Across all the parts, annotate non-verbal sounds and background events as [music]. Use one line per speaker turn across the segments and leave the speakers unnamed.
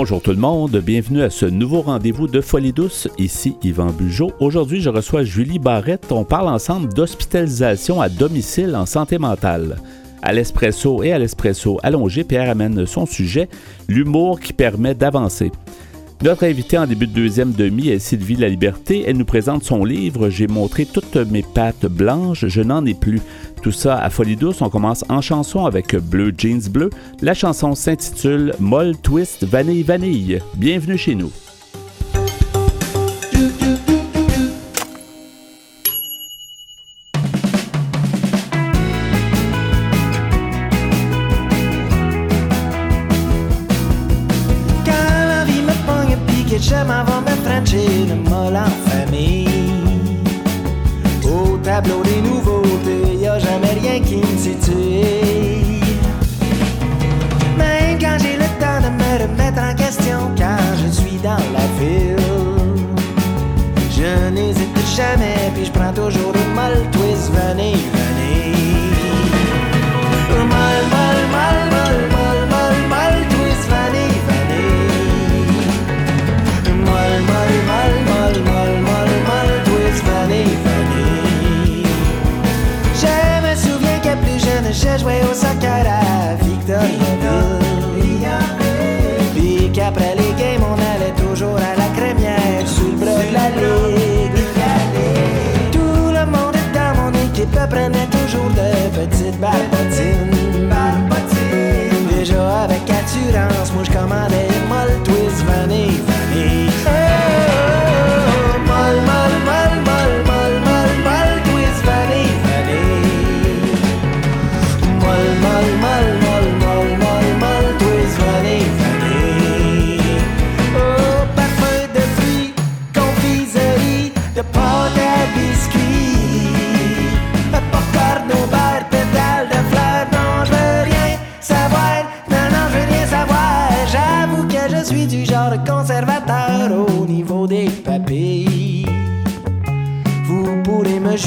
Bonjour tout le monde, bienvenue à ce nouveau rendez-vous de Folie douce. Ici Yvan Bugeaud. Aujourd'hui, je reçois Julie Barrette. On parle ensemble d'hospitalisation à domicile en santé mentale. À l'espresso et à l'espresso allongé, Pierre amène son sujet, l'humour qui permet d'avancer. Notre invitée en début de deuxième demi est Sylvie La Liberté. Elle nous présente son livre J'ai montré toutes mes pattes blanches, je n'en ai plus. Tout ça à Folie douce. On commence en chanson avec Bleu Jeans Bleu. La chanson s'intitule Molle Twist Vanille Vanille. Bienvenue chez nous.
Je jouais au soccer à Victoriaville.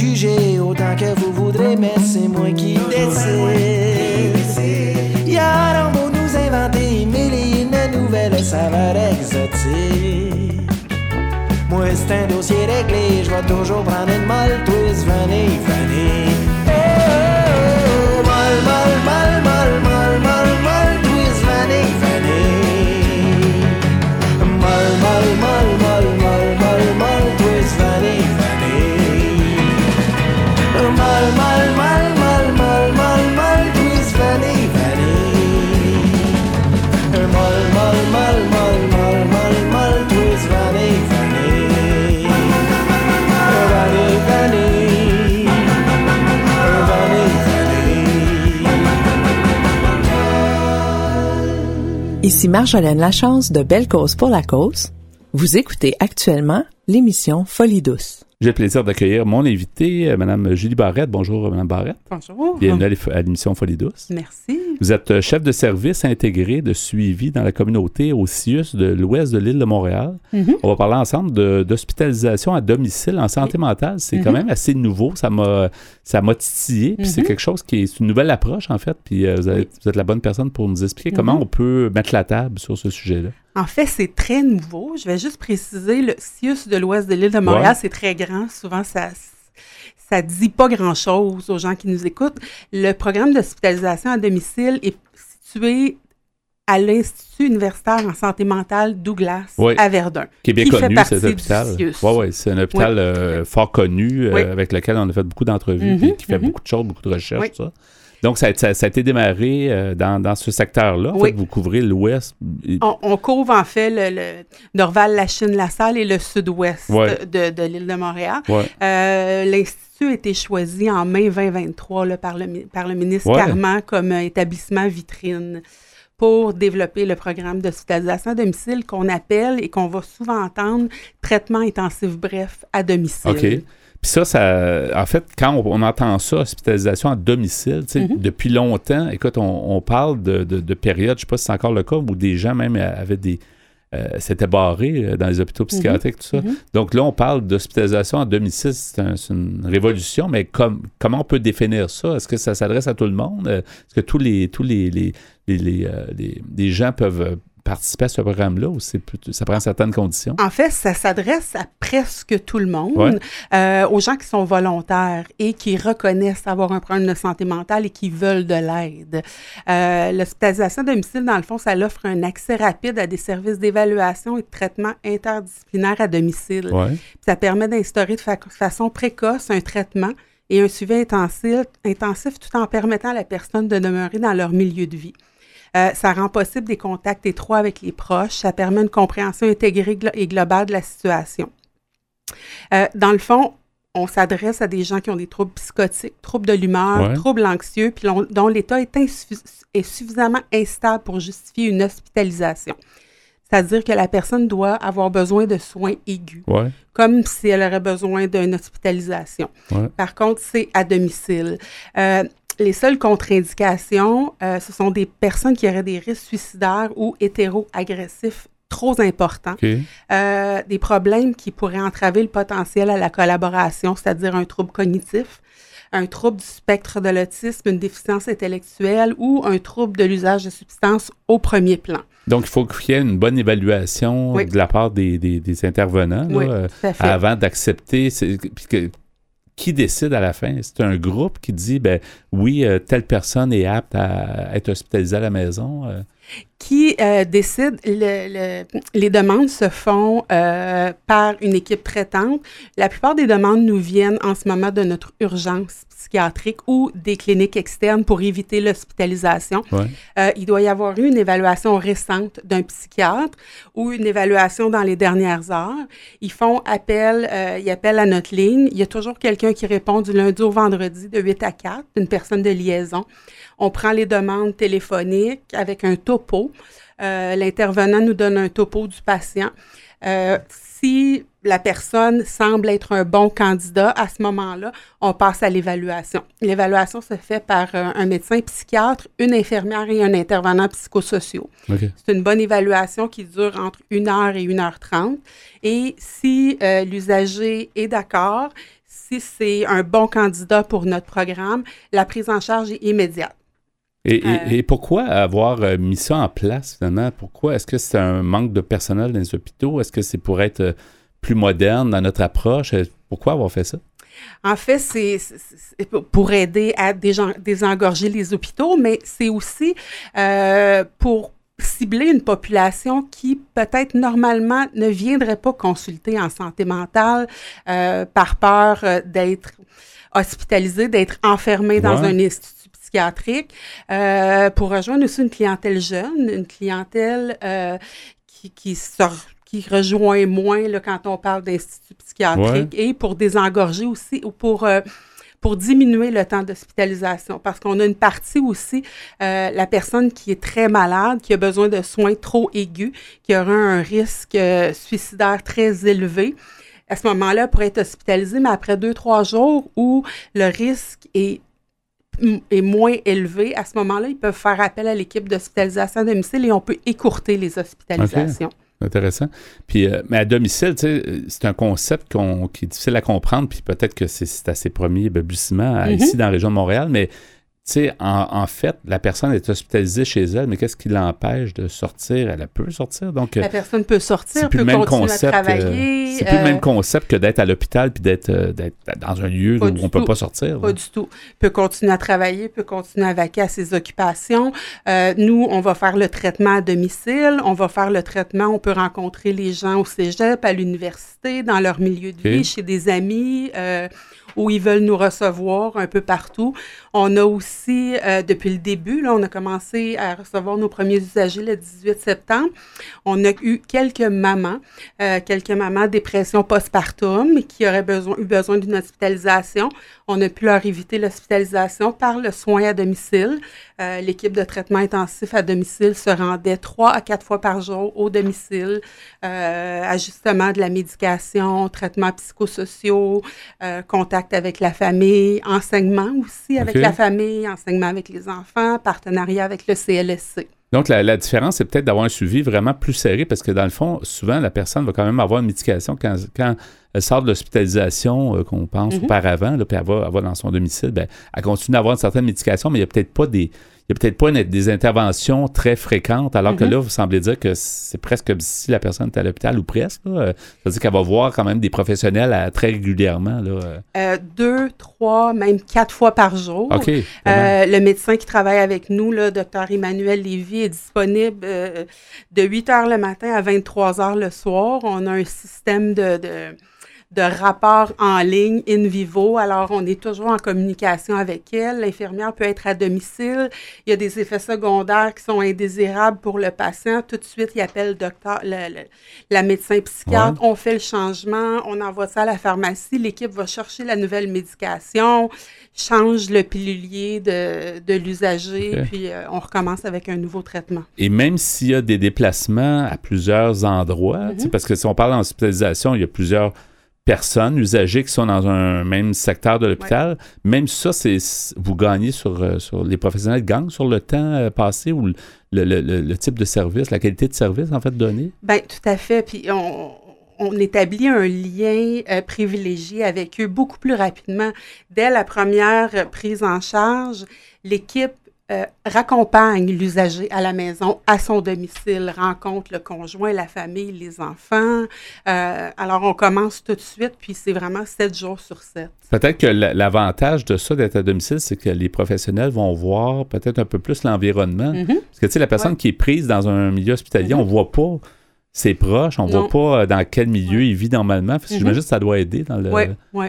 Juger autant que vous voudrez, mais c'est moi qui décide. Y'a beau nous inventer mille et une nouvelles saveurs exotiques. Moi, c'est un dossier réglé, je vais toujours prendre une molle, twist, vanille, vanille. Oh, oh, molle, molle, molle, molle, molle,
Ici Marjolaine Lachance de Belle Cause pour la Cause. Vous écoutez actuellement l'émission Folie douce.
J'ai le plaisir d'accueillir mon invité, euh, Mme Julie Barrette. Bonjour, Mme Barrette.
Bonjour.
Bienvenue à l'é- à l'émission Folie douce.
Merci.
Vous êtes euh, chef de service intégré de suivi dans la communauté au CIUS de l'ouest de l'île de Montréal.
Mhm.
On va parler ensemble de- d'hospitalisation à domicile en santé mentale. C'est quand
Mhm.
même assez nouveau. Ça m'a ça m'a titillé. Puis c'est
Mhm.
quelque chose qui est une nouvelle approche, en fait. Puis euh, vous, êtes la bonne personne pour nous expliquer comment
Mhm.
on peut mettre la table sur ce sujet-là.
En fait, c'est très nouveau. Je vais juste préciser, le CIUS de l'ouest de l'île de Montréal,
Ouais.
c'est très grand. Souvent, ça ça dit pas grand-chose aux gens qui nous écoutent. Le programme d'hospitalisation à domicile est situé à l'Institut universitaire en santé mentale Douglas
Oui.
à Verdun.
Qui est bien
Qui
connu, cet hôpital. Oui, oui, c'est un hôpital euh, fort connu euh, avec lequel on a fait beaucoup d'entrevues puis qui fait
mhm.
beaucoup de choses, beaucoup de recherches, ça. Donc, ça, a- ça- ça a été démarré euh, dans, dans ce secteur-là. En
Oui.
fait, vous couvrez l'ouest. et-
On, on couvre en fait le, le Dorval, la Chine, la Salle et le sud-ouest
Ouais.
de, de l'île de Montréal.
Ouais.
Euh, L'Institut a été choisi en mai 2023 là, par, le, par le ministre
Ouais.
Carman comme établissement vitrine pour développer le programme d'hospitalisation à domicile qu'on appelle et qu'on va souvent entendre traitement intensif bref à domicile.
OK. Puis ça, ça, en fait, quand on, on entend ça, hospitalisation à domicile,
Mhm.
depuis longtemps, écoute, on, on parle de, de, de périodes, je sais pas si c'est encore le cas, où des gens même avaient des... euh, s'étaient barrés euh, dans les hôpitaux psychiatriques, tout ça.
Mhm.
Donc là, on parle d'hospitalisation à domicile, c'est un- c'est une révolution, mais comme, comment on peut définir ça? Est-ce que ça s'adresse à tout le monde? Euh, Est-ce que tous les tous les, les, les, les, les- les gens peuvent, participer à ce programme-là ou ça prend certaines conditions?
En fait, ça s'adresse à presque tout le monde,
Ouais.
euh, aux gens qui sont volontaires et qui reconnaissent avoir un problème de santé mentale et qui veulent de l'aide. Euh, L'hospitalisation à domicile, dans le fond, ça offre un accès rapide à des services d'évaluation et de traitement interdisciplinaire à domicile. Ça permet d'instaurer de fa- façon précoce un traitement et un suivi intensif, intensif tout en permettant à la personne de demeurer dans leur milieu de vie. Euh, ça rend possible des contacts étroits avec les proches. Ça permet une compréhension intégrée et globale de la situation. Euh, dans le fond, on s'adresse à des gens qui ont des troubles psychotiques, troubles de l'humeur,
Ouais.
troubles anxieux, puis dont l'état est, suffisamment instable pour justifier une hospitalisation. C'est-à-dire que la personne doit avoir besoin de soins aigus
Ouais.
comme si elle aurait besoin d'une hospitalisation.
Ouais.
Par contre, c'est à domicile. Euh, les seules contre-indications, euh, ce sont des personnes qui auraient des risques suicidaires ou hétéro-agressifs trop importants, euh, des problèmes qui pourraient entraver le potentiel à la collaboration, c'est-à-dire un trouble cognitif, un trouble du spectre de l'autisme, une déficience intellectuelle ou un trouble de l'usage de substances au premier plan.
Donc, il faut qu'il y ait une bonne évaluation
Oui.
de la part des, des- des intervenants
Oui,
euh, avant d'accepter. Qui décide à la fin? C'est un groupe qui dit, ben oui, euh, telle personne est apte à être hospitalisée à la maison. euh.
qui euh, décide, le- le- les demandes se font par une équipe traitante. La plupart des demandes nous viennent en ce moment de notre urgence ou des cliniques externes pour éviter l'hospitalisation.
Ouais.
Euh, il doit y avoir eu une évaluation récente d'un psychiatre ou une évaluation dans les dernières heures. Ils font appel, euh, ils appellent à notre ligne. Il y a toujours quelqu'un qui répond du lundi au vendredi de 8 à 4, une personne de liaison. On prend les demandes téléphoniques avec un topo. Euh, L'intervenant nous donne un topo du patient. Si la personne semble être un bon candidat, à ce moment-là, on passe à l'évaluation. L'évaluation se fait par euh, un médecin psychiatre, une infirmière et un intervenant psychosociaux. C'est une bonne évaluation qui dure entre 1 heure et 1 heure 30. Et si euh, l'usager est d'accord, si c'est un bon candidat pour notre programme, la prise en charge est immédiate.
Et, et-
Euh.
et pourquoi avoir mis ça en place, finalement? Pourquoi? Est-ce que c'est un manque de personnel dans les hôpitaux? Est-ce que c'est pour être plus moderne dans notre approche? Euh, Pourquoi avoir fait ça?
En fait, c'est pour aider à désengorger les hôpitaux, mais c'est aussi euh, pour cibler une population qui peut-être normalement ne viendrait pas consulter en santé mentale euh, par peur d'être hospitalisé, d'être enfermé dans un institut psychiatrique, euh, pour rejoindre aussi une clientèle jeune, une clientèle qui, qui sort qui rejoint moins là, quand on parle d'institut psychiatrique et pour désengorger aussi ou pour euh, pour diminuer le temps d'hospitalisation. Parce qu'on a une partie aussi euh, la personne qui est très malade qui a besoin de soins trop aigus qui aura un risque euh, suicidaire très élevé. À ce moment-là pour être hospitalisé mais après deux trois jours où le risque est est moins élevé, à ce moment-là, ils peuvent faire appel à l'équipe d'hospitalisation à domicile et on peut écouter les hospitalisations.
Intéressant. Puis, euh, mais à domicile, tu sais, c'est un concept qu'on- qui est difficile à comprendre, puis peut-être que c'est- à ses premiers balbutiements à-
Mhm.
ici dans la région de Montréal, mais sais, en, en fait, la personne est hospitalisée chez elle, mais qu'est-ce qui l'empêche de sortir? Elle peut sortir, donc euh,
La personne peut sortir,
c'est plus
peut
le même
continuer
concept.
à
euh,
travailler.
c'est plus le
euh,
même concept que d'être à l'hôpital puis d'être euh, dans un lieu où on peut
tout.
pas sortir.
Pas
là.
du tout. Peut continuer à travailler, peut continuer à vaquer à ses occupations. Euh, nous, on va faire le traitement à domicile, on va faire le traitement, on peut rencontrer les gens au cégep, à l'université, dans leur milieu de vie, chez des amis, euh, où ils veulent nous recevoir un peu partout. On a aussi, euh, depuis le début, là, on a commencé à recevoir nos premiers usagers le 18 septembre. On a eu quelques mamans, euh, quelques mamans dépression postpartum qui auraient besoin, eu besoin d'une hospitalisation. On a pu leur éviter l'hospitalisation par le soin à domicile. Euh, L'équipe de traitement intensif à domicile se rendait trois à quatre fois par jour au domicile, ajustement de la médication, traitements psychosociaux, euh, contact avec la famille, enseignement aussi avec la famille, enseignement avec les enfants, partenariat avec le CLSC.
Donc, la, la différence, c'est peut-être d'avoir un suivi vraiment plus serré parce que dans le fond, souvent, la personne va quand même avoir une médication quand, quand elle sort de l'hospitalisation euh, qu'on pense
Mhm.
auparavant, là, puis elle va, elle va dans son domicile, ben, elle continue d'avoir une certaine médication, mais il n'y a peut-être pas des. Il y a peut-être pas une- des interventions très fréquentes, alors que
Mhm.
là, vous semblez dire que c'est presque comme si la personne était à l'hôpital ou presque. C'est-à-dire qu'elle va voir quand même des professionnels très régulièrement. Là. euh.
Euh, deux, trois, même quatre fois par jour.
OK. vraiment.
Euh, le médecin qui travaille avec nous, le docteur Emmanuel Lévy, est disponible euh, de 8 heures le matin à 23 heures le soir. On a un système de, de, de rapport en ligne, in vivo. Alors, on est toujours en communication avec elle. L'infirmière peut être à domicile. Il y a des effets secondaires qui sont indésirables pour le patient. Tout de suite, il appelle le docteur, le- le- la médecin psychiatre. On fait le changement. On envoie ça à la pharmacie. L'équipe va chercher la nouvelle médication change le pilulier de, de l'usager, puis euh, on recommence avec un nouveau traitement.
Et même s'il y a des déplacements à plusieurs endroits,
Mhm.
parce que si on parle d'hospitalisation, il y a plusieurs personnes, usagers qui sont dans un même secteur de l'hôpital. Même ça, c'est vous gagnez sur, euh, sur les professionnels gagnent sur le temps euh, passé ou le, le- le- le type de service, la qualité de service en fait donné.
Ben tout à fait. Puis on, on établit un lien euh, privilégié avec eux beaucoup plus rapidement. Dès la première prise en charge, l'équipe euh, raccompagne l'usager à la maison, à son domicile, rencontre le conjoint, la famille, les enfants. Euh, alors on commence tout de suite, puis c'est vraiment sept jours sur sept.
Peut-être que la- l'avantage de ça d'être à domicile, c'est que les professionnels vont voir peut-être un peu plus l'environnement.
Mhm.
Parce que tu sais, la personne
Ouais.
qui est prise dans un milieu hospitalier,
Mhm.
on voit pas ses proches, on
Non.
voit pas euh, dans quel milieu il vit normalement. Que
Mhm.
J'imagine que ça doit aider dans le.
Oui, oui.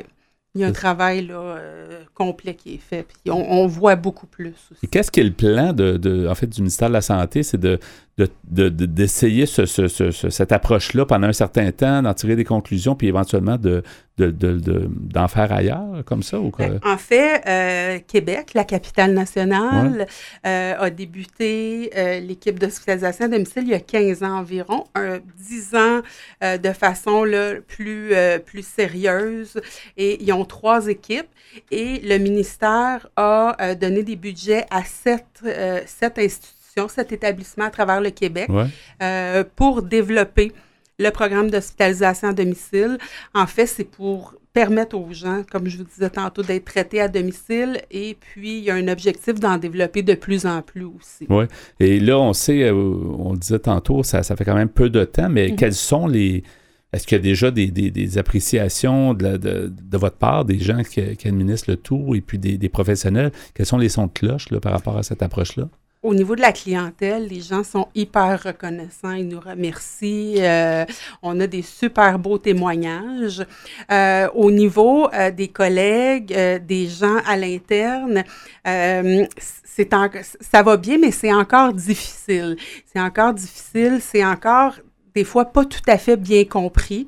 Il y a un
c'est-
travail là, euh, complet qui est fait, puis on, on voit beaucoup plus
qu'est-ce qui est le plan de, de- en fait, du ministère de la Santé? C'est de, de- de- de- d'essayer ce- ce- ce- ce- cette approche-là pendant un certain temps, d'en tirer des conclusions, puis éventuellement de, de- de- de- d'en faire ailleurs, comme ça? Ou quoi?
Ben, En fait, euh, Québec, la capitale nationale, euh, a débuté euh, l'équipe d'hospitalisation à domicile il y a 15 ans environ, un, 10 ans euh, de façon là, plus, euh, plus sérieuse. Et ils ont trois équipes. Et le ministère a euh, donné des budgets à sept, euh, sept institutions, sept établissements à travers le Québec
Ouais.
euh, pour développer le programme d'hospitalisation à domicile. En fait, c'est pour permettre aux gens, comme je vous disais tantôt, d'être traités à domicile et puis il y a un objectif d'en développer de plus en plus aussi.
Ouais. Et là, on sait, euh, on le disait tantôt, ça, ça fait quand même peu de temps, mais
Mhm.
quels sont les. Est-ce qu'il y a déjà des, des- des appréciations de, la- de- de votre part, des gens qui, qui administrent le tout et puis des, des professionnels? Quels sont les sons de cloche là, par rapport à cette approche-là?
Au niveau de la clientèle, les gens sont hyper reconnaissants, ils nous remercient. euh, on a des super beaux témoignages. Euh, au niveau euh, des collègues, euh, des gens à l'interne, euh, c'est en- ça va bien, mais c'est encore difficile. C'est encore difficile, c'est encore des fois pas tout à fait bien compris.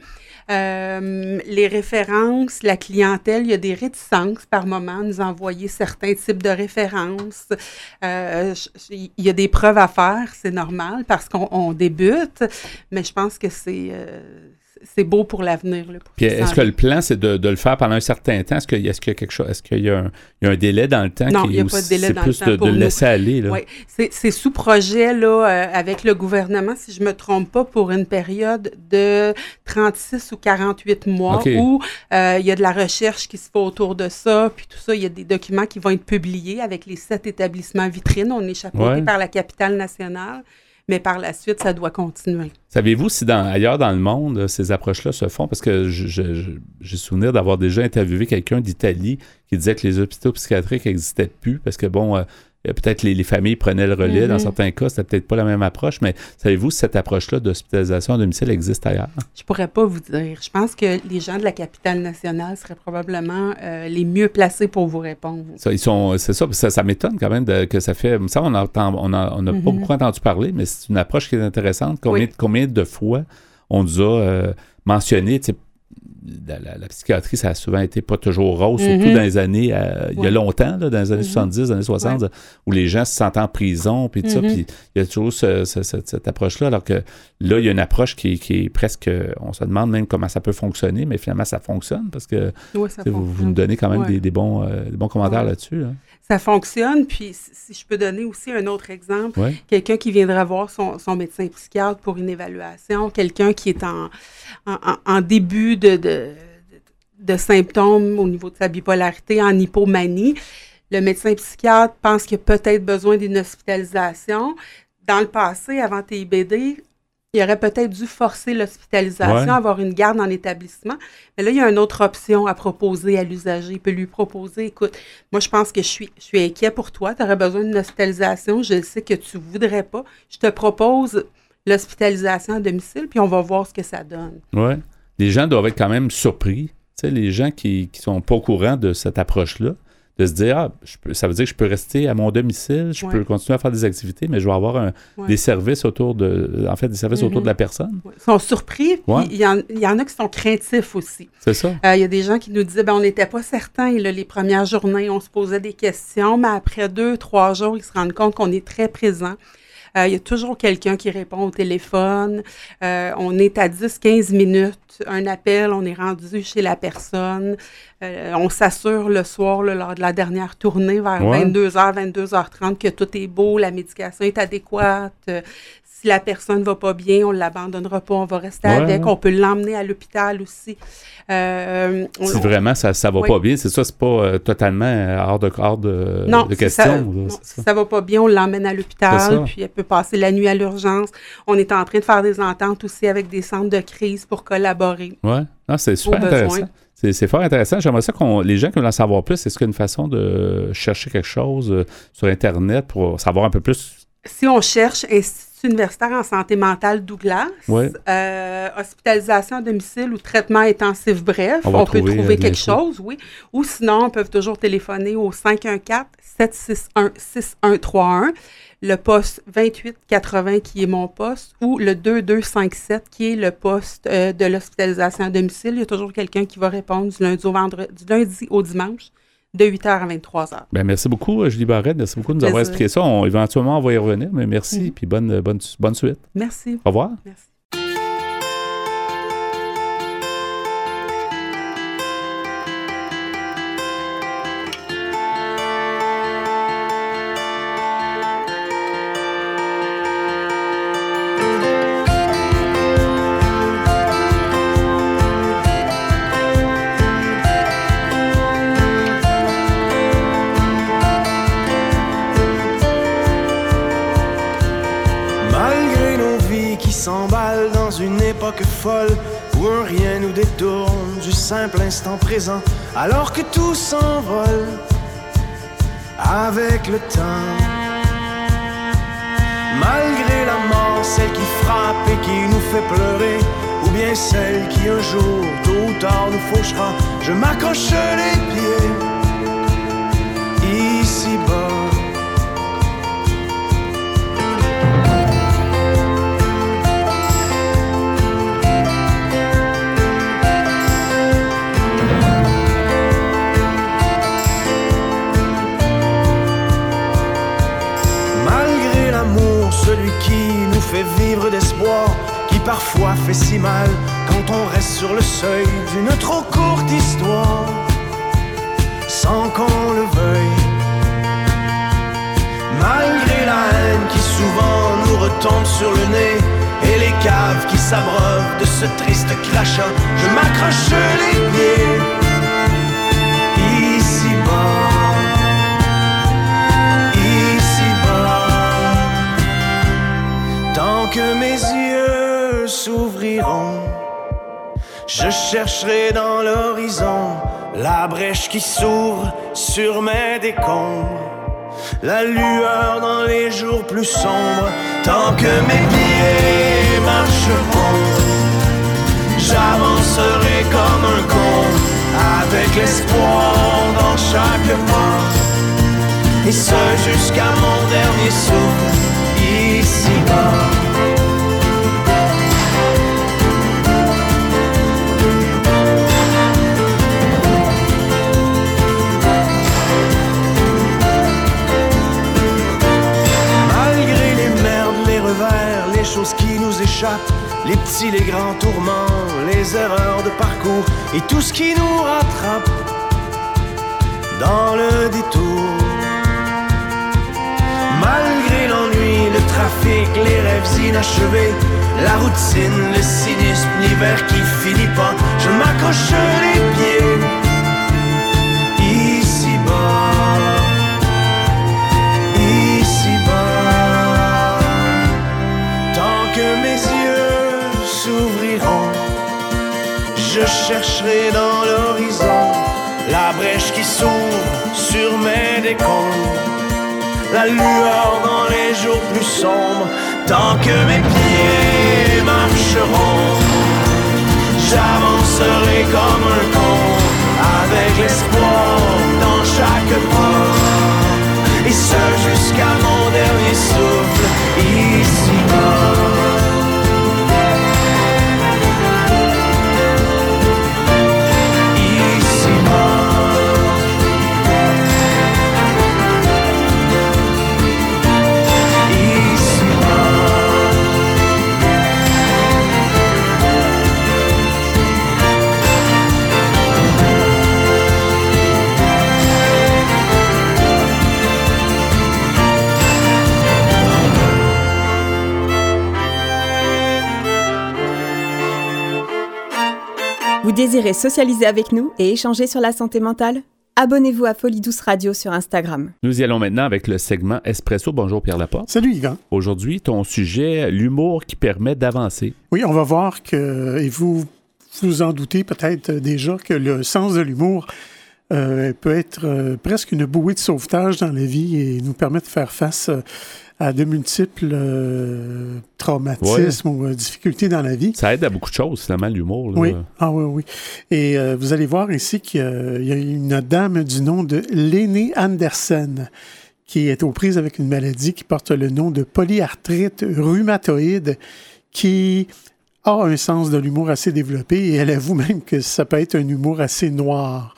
Euh, les références, la clientèle, il y a des réticences par moment à nous envoyer certains types de références. Euh, il y a des preuves à faire, c'est normal parce qu'on on débute, mais je pense que c'est euh, c'est beau pour l'avenir.
est-ce que le plan, c'est de, de le faire pendant un certain temps? Est-ce qu'il y, a- est-ce qu'il y a quelque chose, est-ce qu'il y a un, il y a un délai dans le temps?
Non, il
est
y a pas de délai
c'est
dans le
plus
temps
de,
pour
de le laisser aller. Là?
Oui, c'est c'est sous projet là, euh, avec le gouvernement, si je me trompe pas, pour une période de 36 ou 48 mois où euh, il y a de la recherche qui se fait autour de ça, puis tout ça, il y a des documents qui vont être publiés avec les sept établissements vitrines. On est chapeauté
Ouais.
par la capitale nationale, mais par la suite, ça doit continuer.
Savez-vous si dans, ailleurs dans le monde, euh, ces approches-là se font? Parce que j'ai souvenir d'avoir déjà interviewé quelqu'un d'Italie qui disait que les hôpitaux psychiatriques n'existaient plus parce que, bon, euh, peut-être les, les familles prenaient le relais. Dans
Mhm.
certains cas, c'était peut-être pas la même approche, mais savez-vous si cette approche-là d'hospitalisation à domicile existe ailleurs?
Je pourrais pas vous dire. Je pense que les gens de la capitale nationale seraient probablement euh, les mieux placés pour vous répondre.
Ça, ils sont, c'est ça, ça, ça m'étonne quand même de- que ça fait. Ça, on n'a on a, on pas
Mhm.
beaucoup entendu parler, mais c'est une approche qui est intéressante. Combien,
Oui.
combien de fois on nous a euh, mentionné, la, la- la psychiatrie, ça a souvent été pas toujours rose, surtout
Mhm.
dans les années, euh, il y a longtemps, là, dans les années
Mhm.
70, années 60, où les gens se sentent en prison, puis ça,
Mhm.
puis il y a toujours ce- ce- ce- cette approche-là, alors que là, il y a une approche qui, qui est presque, on se demande même comment ça peut fonctionner, mais finalement, ça fonctionne, parce que vous, nous donnez quand même
Ouais.
des, des bons, euh, des bons commentaires là-dessus. hein.
Ça fonctionne. Puis, si je peux donner aussi un autre exemple,
Ouais.
quelqu'un qui viendra voir son, son médecin psychiatre pour une évaluation, quelqu'un qui est en, en, début de, de, de, de symptômes au niveau de sa bipolarité en hypomanie. Le médecin psychiatre pense qu'il a peut-être besoin d'une hospitalisation. Dans le passé, avant TIBD, il aurait peut-être dû forcer l'hospitalisation,
Ouais.
avoir une garde en établissement. Mais là, il y a une autre option à proposer à l'usager. Il peut lui proposer, écoute, moi, je pense que je suis, je suis inquiet pour toi. Tu aurais besoin d'une hospitalisation. Je sais que tu voudrais pas. Je te propose l'hospitalisation à domicile, puis on va voir ce que ça donne.
Ouais. Les gens doivent être quand même surpris. Tu sais, les gens qui ne sont pas au courant de cette approche-là, de se dire, ah, je peux- ça veut dire que je peux rester à mon domicile, je
Ouais.
peux continuer à faire des activités, mais je vais avoir un-
Ouais.
des services autour de, en fait, des services autour
Mhm.
de la personne.
Ouais. Ils sont surpris, puis il y, en, il y en a qui sont craintifs aussi.
C'est ça?
Euh, Il y a des gens qui nous disaient, ben, on n'était pas certains, là, les premières journées, on se posait des questions, mais après deux, trois jours, ils se rendent compte qu'on est très présent. Euh, il y a toujours quelqu'un qui répond au téléphone. Euh, on est à 10-15 minutes, un appel, on est rendu chez la personne. Euh, on s'assure le soir, là, lors de la dernière tournée, vers
Ouais.
22h, 22h30, que tout est beau, la médication est adéquate. Euh, si la personne ne va pas bien, on ne l'abandonnera pas, on va rester
Ouais,
avec. On peut l'emmener à l'hôpital aussi. Euh, on-
Si vraiment ça ça va
Oui.
pas bien, c'est ça, c'est pas euh, totalement euh, hors de, hors de,
non,
de question.
ça, non,
ça.
ça va pas bien, on l'emmène à l'hôpital, puis elle peut passer la nuit à l'urgence. On est en train de faire des ententes aussi avec des centres de crise pour collaborer.
Non, c'est super intéressant. C'est, c'est fort intéressant. J'aimerais ça qu'on les gens qui veulent en savoir plus, est-ce qu'il y a une façon de chercher quelque chose sur Internet pour savoir un peu plus?
Si on cherche Institut universitaire en santé mentale Douglas,
Ouais.
euh, hospitalisation à domicile ou traitement intensif bref,
On
peut
trouver, euh,
quelque chose, oui. Ou sinon, on peut toujours téléphoner au 514-761-6131, le poste 2880 qui est mon poste, ou le 2257 qui est le poste euh, de l'hospitalisation à domicile. Il y a toujours quelqu'un qui va répondre du lundi au vendredi, du lundi au dimanche, de 8h à 23h.
Ben, merci beaucoup, euh, Julie Barrette. Merci beaucoup de nous avoir expliqué ça. On, éventuellement, on va y revenir, mais merci,
Mhm.
puis bonne, bonne, bonne suite.
Merci.
Au revoir.
Merci.
S'emballent dans une époque folle où un rien nous détourne du simple instant présent, alors que tout s'envole avec le temps. Malgré la mort, celle qui frappe et qui nous fait pleurer, ou bien celle qui un jour, tôt ou tard, nous fauchera, je m'accroche les pieds ici-bas. Vivre d'espoir, qui parfois fait si mal quand on reste sur le seuil d'une trop courte histoire, sans qu'on le veuille. Malgré la haine qui souvent nous retombe sur le nez, et les caves qui s'abreuvent de ce triste crachat, je m'accroche les pieds que mes yeux s'ouvriront, je chercherai dans l'horizon la brèche qui s'ouvre sur mes décombres. La lueur dans les jours plus sombres, tant que mes pieds marcheront, j'avancerai comme un con, avec l'espoir dans chaque pas. Et ce jusqu'à mon dernier souffle les merdes, les revers, les choses qui nous échappent, les petits, les grands tourments, les erreurs de parcours et tout ce qui nous rattrape dans le détour. Les rêves inachevés, La routine, le cynisme, l'hiver qui finit pas. Je m'accroche les pieds. Ici bas. Ici bas. Tant que mes yeux s'ouvriront, je chercherai dans l'horizon la brèche qui s'ouvre sur mes décombres. La lueur dans les jours plus sombres, tant que mes pieds marcheront, j'avancerai comme un con, avec l'espoir dans chaque pas, et ce jusqu'à mon dernier souffle, ici-bas.
Vous désirez socialiser avec nous et échanger sur la santé mentale? Abonnez-vous à Folie Douce Radio sur Instagram.
Nous y allons maintenant avec le segment Espresso. Bonjour Pierre Laporte.
Salut Yvan.
Aujourd'hui, ton sujet, l'humour qui permet d'avancer.
Oui, on va voir que, et vous vous en doutez peut-être déjà, que le sens de l'humour euh, peut être euh, presque une bouée de sauvetage dans la vie et nous permet de faire face euh, à de multiples euh, traumatismes ou euh, difficultés dans la vie.
Ça aide à beaucoup de choses, finalement, l'humour.
Oui, ah oui, oui. Et euh, vous allez voir ici qu'il y a- une dame du nom de Léné Andersen qui est aux prises avec une maladie qui porte le nom de polyarthrite rhumatoïde qui a un sens de l'humour assez développé et elle avoue même que ça peut être un humour assez noir.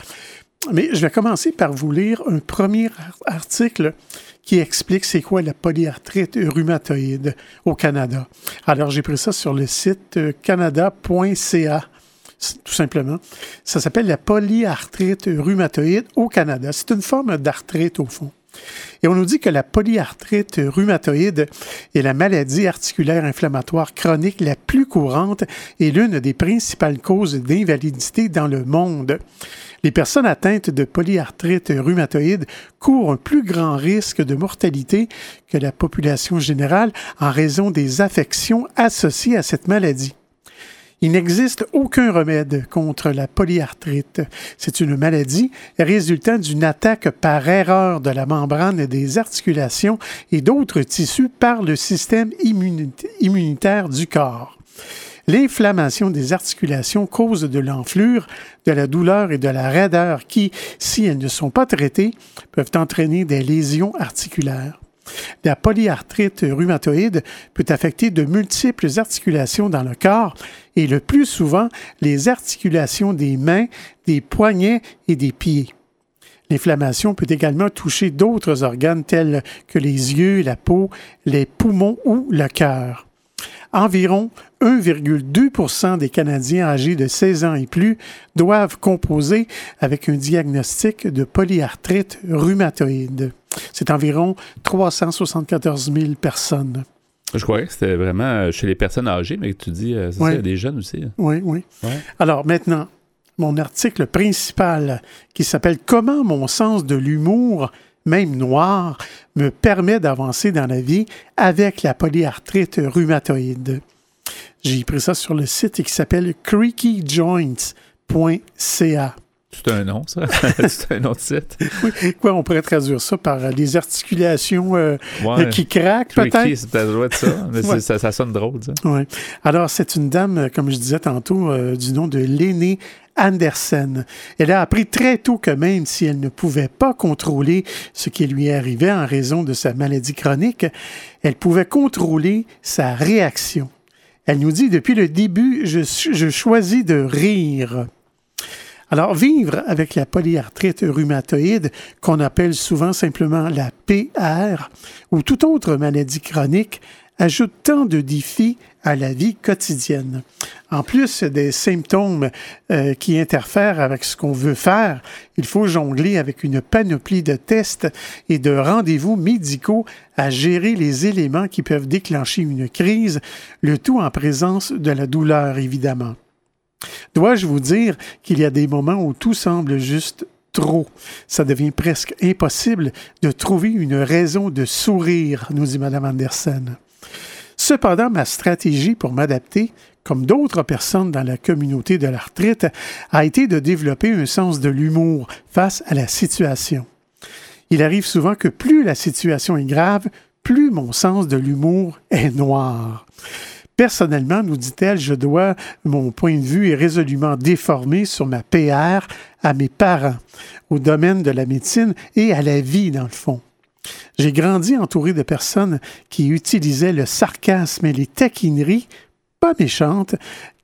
Mais je vais commencer par vous lire un premier ar- article qui explique c'est quoi la polyarthrite rhumatoïde au Canada. Alors, j'ai pris ça sur le site euh, canada.ca, tout simplement. Ça s'appelle la polyarthrite rhumatoïde au Canada. C'est une forme d'arthrite, au fond. Et on nous dit que la polyarthrite rhumatoïde est la maladie articulaire inflammatoire chronique la plus courante et l'une des principales causes d'invalidité dans le monde. Les personnes atteintes de polyarthrite rhumatoïde courent un plus grand risque de mortalité que la population générale en raison des affections associées à cette maladie. Il n'existe aucun remède contre la polyarthrite. C'est une maladie résultant d'une attaque par erreur de la membrane des articulations et d'autres tissus par le système immunita- immunitaire du corps. L'inflammation des articulations cause de l'enflure, de la douleur et de la raideur qui, si elles ne sont pas traitées, peuvent entraîner des lésions articulaires. La polyarthrite rhumatoïde peut affecter de multiples articulations dans le corps et le plus souvent les articulations des mains, des poignets et des pieds. L'inflammation peut également toucher d'autres organes tels que les yeux, la peau, les poumons ou le cœur. Environ 1,2% des Canadiens âgés de 16 ans et plus doivent composer avec un diagnostic de polyarthrite rhumatoïde. C'est environ 374 000 personnes.
Je croyais que c'était vraiment euh, chez les personnes âgées, mais tu dis, euh, c'est
Ouais.
ça, il y a des jeunes aussi. hein.
Oui, oui.
Ouais.
Alors maintenant, mon article principal qui s'appelle Comment mon sens de l'humour, même noir, me permet d'avancer dans la vie avec la polyarthrite rhumatoïde. J'ai pris ça sur le site qui s'appelle creakyjoints.ca.
C'est un nom, ça. [laughs] c'est un nom de site.
Oui, quoi, on pourrait traduire ça par euh, des articulations euh,
Ouais.
qui craquent, peut-être?
c'est peut-être ça. Mais
Ouais.
ça. Ça sonne drôle, ça.
Oui. Alors, c'est une dame, euh, comme je disais tantôt, euh, du nom de Léné Andersen. Elle a appris très tôt que même si elle ne pouvait pas contrôler ce qui lui arrivait en raison de sa maladie chronique, elle pouvait contrôler sa réaction. Elle nous dit, depuis le début, je, je choisis de rire. Alors, vivre avec la polyarthrite rhumatoïde, qu'on appelle souvent simplement la PR, ou toute autre maladie chronique, ajoute tant de défis à la vie quotidienne. En plus des symptômes euh, qui interfèrent avec ce qu'on veut faire, il faut jongler avec une panoplie de tests et de rendez-vous médicaux à gérer les éléments qui peuvent déclencher une crise, le tout en présence de la douleur, évidemment. Dois-je vous dire qu'il y a des moments où tout semble juste trop? Ça devient presque impossible de trouver une raison de sourire, nous dit Mme Anderson. Cependant, ma stratégie pour m'adapter, comme d'autres personnes dans la communauté de la retraite, a été de développer un sens de l'humour face à la situation. Il arrive souvent que plus la situation est grave, plus mon sens de l'humour est noir. Personnellement, nous dit-elle, je dois mon point de vue est résolument déformé sur ma PR à mes parents, au domaine de la médecine et à la vie, dans le fond. J'ai grandi entouré de personnes qui utilisaient le sarcasme et les taquineries pas méchantes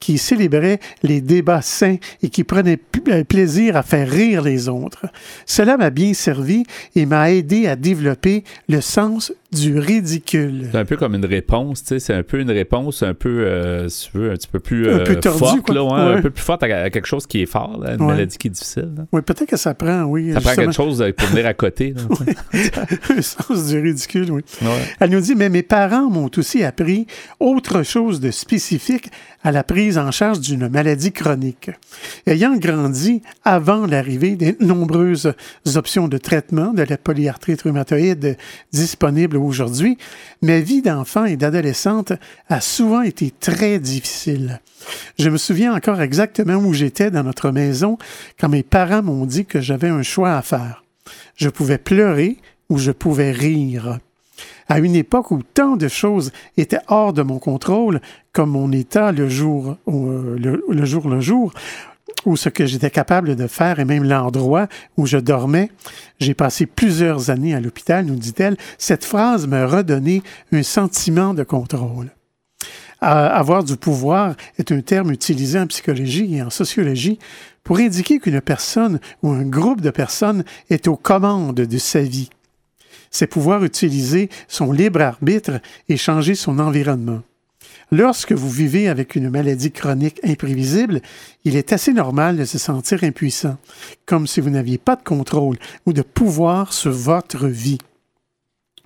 qui célébrait les débats sains et qui prenait euh, plaisir à faire rire les autres. Cela m'a bien servi et m'a aidé à développer le sens du ridicule.
C'est un peu comme une réponse, tu sais, c'est un peu une réponse un peu, euh, si tu veux, un petit peu plus
Un peu
euh,
tordu,
forte, là, Ouais. un peu plus forte à, à quelque chose qui est fort, là, une
Ouais.
maladie qui est difficile. là.
Oui, peut-être que ça prend, oui.
Ça prend
justement,
quelque chose euh, pour venir à côté.
un [laughs] [laughs] sens du ridicule, oui.
Ouais.
Elle nous dit, mais mes parents m'ont aussi appris autre chose de spécifique à la prise en charge d'une maladie chronique. Ayant grandi avant l'arrivée des nombreuses options de traitement de la polyarthrite rhumatoïde disponibles aujourd'hui, ma vie d'enfant et d'adolescente a souvent été très difficile. Je me souviens encore exactement où j'étais dans notre maison quand mes parents m'ont dit que j'avais un choix à faire. Je pouvais pleurer ou je pouvais rire à une époque où tant de choses étaient hors de mon contrôle, comme mon état le jour, euh, le, jour le jour, ou ce que j'étais capable de faire et même l'endroit où je dormais. J'ai passé plusieurs années à l'hôpital, nous dit-elle. Cette phrase me redonnait un sentiment de contrôle. Avoir du pouvoir est un terme utilisé en psychologie et en sociologie pour indiquer qu'une personne ou un groupe de personnes est aux commandes de sa vie c'est pouvoir utiliser son libre arbitre et changer son environnement. Lorsque vous vivez avec une maladie chronique imprévisible, il est assez normal de se sentir impuissant, comme si vous n'aviez pas de contrôle ou de pouvoir sur votre vie.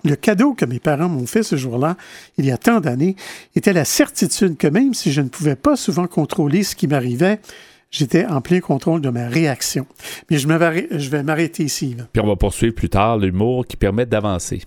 Le cadeau que mes parents m'ont fait ce jour-là, il y a tant d'années, était la certitude que même si je ne pouvais pas souvent contrôler ce qui m'arrivait, j'étais en plein contrôle de ma réaction. Mais je, vais- m'arrêter ici.
Puis on va poursuivre plus tard l'humour qui permet d'avancer.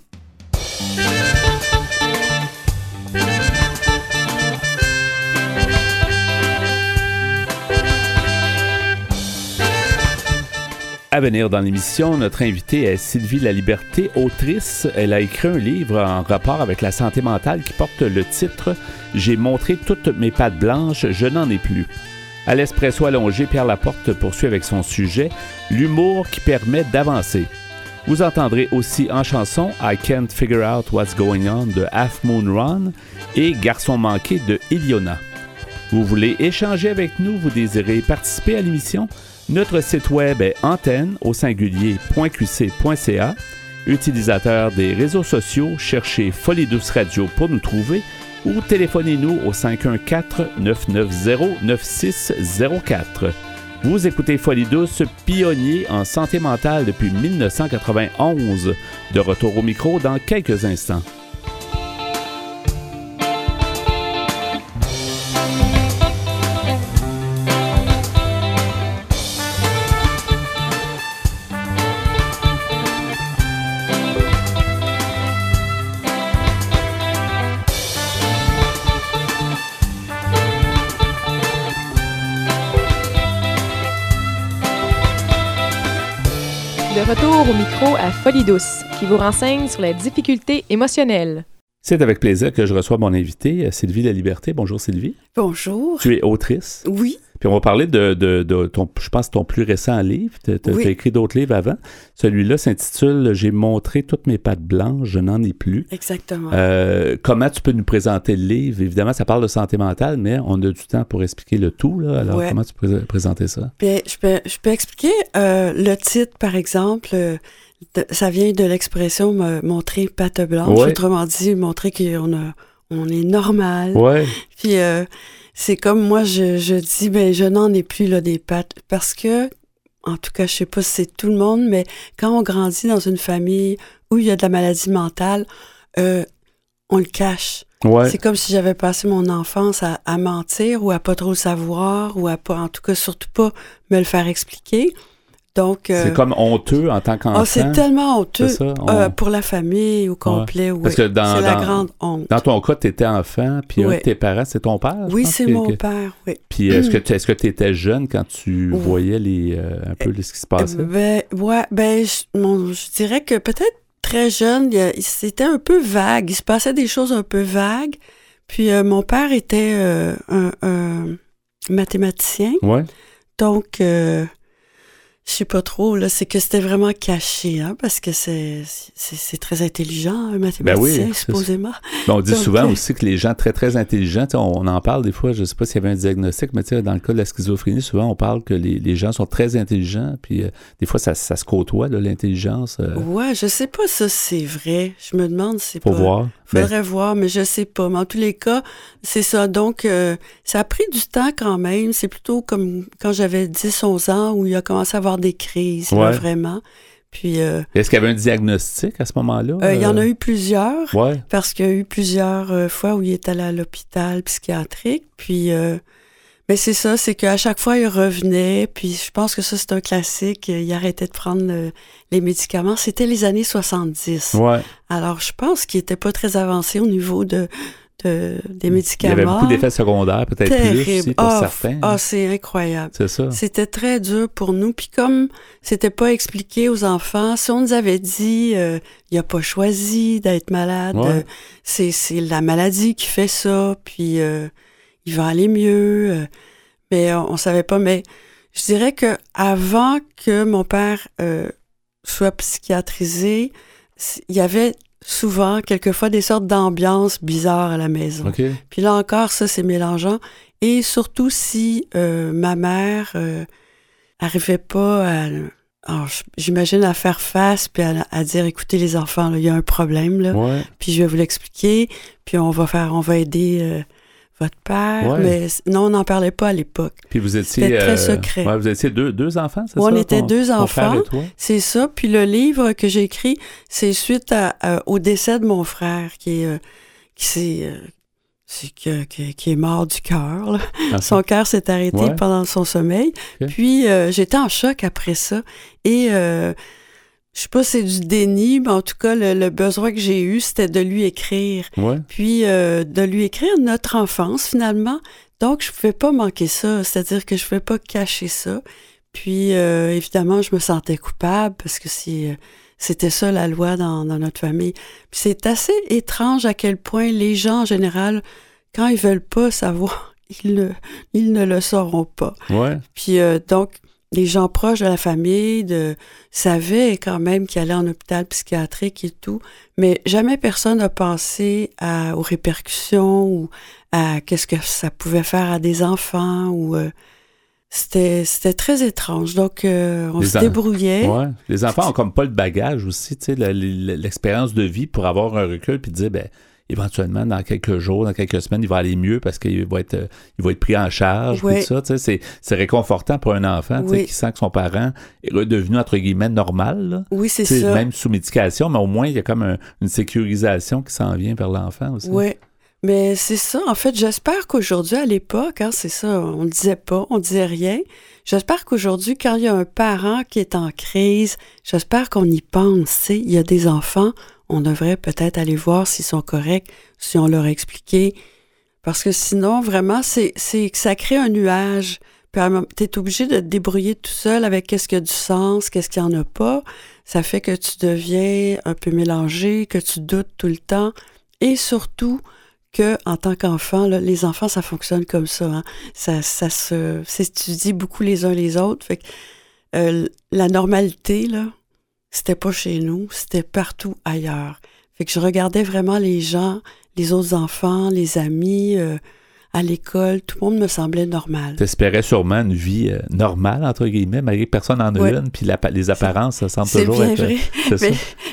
À venir dans l'émission, notre invitée est Sylvie Laliberté, autrice. Elle a écrit un livre en rapport avec la santé mentale qui porte le titre J'ai montré toutes mes pattes blanches, je n'en ai plus. À l'espresso allongé, Pierre Laporte poursuit avec son sujet L'humour qui permet d'avancer. Vous entendrez aussi en chanson I Can't Figure Out What's Going On de Half Moon Run et Garçon manqué de Iliona. Vous voulez échanger avec nous, vous désirez participer à l'émission? Notre site web est antenne au singulier.qc.ca. Utilisateur des réseaux sociaux, cherchez Folie Douce Radio pour nous trouver ou téléphonez-nous au 514-990-9604. Vous écoutez Folie Douce, pionnier en santé mentale depuis 1991. De retour au micro dans quelques instants.
Douce, qui vous renseigne sur les difficultés émotionnelles.
C'est avec plaisir que je reçois mon invité, euh, Sylvie La Liberté. Bonjour Sylvie.
Bonjour.
Tu es autrice.
Oui,
Puis on va parler de, de- de ton, je pense, ton plus récent livre. Tu as,
Oui.
écrit d'autres livres avant. Celui-là s'intitule J'ai montré toutes mes pattes blanches, je n'en ai plus.
exactement.
Euh, comment tu peux nous présenter le livre? Évidemment, ça parle de santé mentale, mais on a du temps pour expliquer le tout. Là. Alors,
Ouais.
comment tu peux pré- présenter ça?
Bien, je, peux, je peux expliquer euh, le titre, par exemple. euh, de- ça vient de l'expression montrer patte blanche.
Ouais.
Autrement dit, montrer qu'on a, on est normal.
Ouais.
Puis euh, c'est comme moi, je, je dis, ben je n'en ai plus là des pattes parce que, en tout cas, je sais pas si c'est tout le monde, mais quand on grandit dans une famille où il y a de la maladie mentale, euh, on le cache.
Ouais.
C'est comme si j'avais passé mon enfance à, à mentir ou à pas trop le savoir ou à pas, en tout cas, surtout pas me le faire expliquer. Donc, euh,
C'est comme honteux en tant qu'enfant.
oh, c'est tellement honteux
C'est ça, on-
euh, pour la famille au complet. oui.
Parce que dans-
c'est la
dans-
grande honte.
Dans ton cas, tu étais enfant, puis un de tes parents, c'est ton père?
Oui, c'est mon
que-
père, oui.
Puis est-ce que tu est-ce que étais jeune quand tu
Oui.
voyais les, euh, un peu ce qui se passait?
Ben, ouais, ben, je, dirais que peut-être très jeune, c'était un peu vague. Il se passait des choses un peu vagues. Puis mon père était un, un mathématicien.
Ouais.
Donc, euh, je sais pas trop, là, c'est que c'était vraiment caché, hein, parce que c'est très intelligent, un mathématicien,
Ben c'est-
supposément. [laughs]
Ben, on dit
Donc,
souvent
euh,
aussi que les gens très, très intelligents, on, en parle des fois, je sais pas s'il y avait un diagnostic, mais dans le cas de la schizophrénie, souvent on parle que les, les gens sont très intelligents, puis euh, des fois ça, ça se côtoie, l'intelligence. euh,
Ouais, je sais pas ça, c'est vrai. Je me demande si c'est pas...
voir. Ben,
Faudrait voir, mais je sais pas. Mais en tous les cas, c'est ça. Donc, euh, ça a pris du temps quand même. C'est plutôt comme quand j'avais 10, 11 ans où il a commencé à avoir des crises, là,
Ouais.
vraiment. Puis, euh,
Est-ce qu'il y avait un diagnostic à ce moment-là?
euh, il y en a
Euh,
eu plusieurs.
Ouais.
Parce qu'il y a eu plusieurs fois où il est allé à l'hôpital psychiatrique. Puis, euh, mais c'est ça, c'est qu'à chaque fois, il revenait. Puis, je pense que ça, c'est un classique. Il arrêtait de prendre les médicaments. C'était les années 70.
Ouais.
Alors, je pense qu'il était pas très avancé au niveau de, de- des
Il y avait beaucoup d'effets secondaires, peut-être plus aussi pour
Ah,
certains.
Ah, c'est incroyable.
c'est ça.
C'était très dur pour nous. Puis comme c'était pas expliqué aux enfants, si on nous avait dit, euh, il a pas choisi d'être malade,
Ouais.
euh, c'est c'est la maladie qui fait ça, puis euh, il va aller mieux. euh, mais on, on savait pas. Mais je dirais que avant que mon père euh, soit psychiatrisé, il y avait souvent, quelquefois, des sortes d'ambiances bizarres à la maison.
OK.
Puis là encore, ça, c'est mélangeant. Et surtout si euh, ma mère euh, arrivait pas à... J'imagine à faire face, puis à, à dire, écoutez les enfants, il y a un problème, là,
Ouais.
puis je vais vous l'expliquer, puis on va faire, on va aider euh, votre père.
Ouais.
Mais non, on n'en parlait pas à l'époque.
Puis vous étiez.
C'était très
euh,
secret.
ouais, vous étiez deux, deux enfants, c'est ça?
On était
ton-
deux enfants. C'est ça. Puis le livre que j'ai écrit, c'est suite à- à- au décès de mon frère, qui est, euh, qui s'est, euh, qui est mort du cœur.
Ah,
Son cœur s'est arrêté pendant son sommeil. Puis j'étais en choc après ça. Et euh, je sais pas si c'est du déni, mais en tout cas, le, le besoin que j'ai eu, c'était de lui écrire.
Ouais.
Puis euh, de lui écrire notre enfance, finalement. Donc, je pouvais pas manquer ça. C'est-à-dire que je pouvais pas cacher ça. Puis, euh, évidemment, je me sentais coupable parce que c'est, euh, c'était ça la loi dans, dans notre famille. Puis c'est assez étrange à quel point les gens, en général, quand ils veulent pas savoir, [laughs] ils ne, ils ne le sauront pas.
Ouais.
Puis euh, donc, les gens proches de la famille de, savaient quand même qu'il allait en hôpital psychiatrique et tout, mais jamais personne n'a pensé à, aux répercussions ou à qu'est-ce que ça pouvait faire à des enfants ou euh, c'était c'était très étrange. Donc euh, on
Les
se débrouillait.
Ouais. Les enfants ont comme pas le bagage aussi, tu sais, l'expérience de vie pour avoir un recul puis dire, ben, éventuellement, dans quelques jours, dans quelques semaines, il va aller mieux parce qu'il va être, euh, il va être pris en charge. Tout ça, sais, c'est, c'est réconfortant pour un enfant,
Oui.
qui sent que son parent est redevenu, entre guillemets, normal, là.
Oui, c'est ça.
Même sous médication, mais au moins, il y a comme un- une sécurisation qui s'en vient vers l'enfant aussi.
Oui. Mais c'est ça. En fait, j'espère qu'aujourd'hui, à l'époque, hein, c'est ça, on ne disait pas, on disait rien. J'espère qu'aujourd'hui, quand il y a un parent qui est en crise, j'espère qu'on y pense. Il y a des enfants, on devrait peut-être aller voir s'ils sont corrects, si on leur a expliqué. Parce que sinon, vraiment, c'est que ça crée un nuage. Puis tu es obligé de te débrouiller tout seul avec qu'est-ce qui a du sens, qu'est-ce qui en a pas. Ça fait que tu deviens un peu mélangé, que tu doutes tout le temps. Et surtout, que en tant qu'enfant, les enfants, ça fonctionne comme ça. hein. Ça, ça se s'étudie beaucoup les uns les autres. Fait que, euh, la normalité, là, c'était pas chez nous, c'était partout ailleurs. Fait que je regardais vraiment les gens, les autres enfants, les amis, euh, à l'école, tout le monde me semblait normal.
T'espérais sûrement une vie euh, normale, entre guillemets, malgré que personne n'en a
Ouais.
une, puis la- les apparences, ça semble toujours
bien
être...
vrai.
Ça.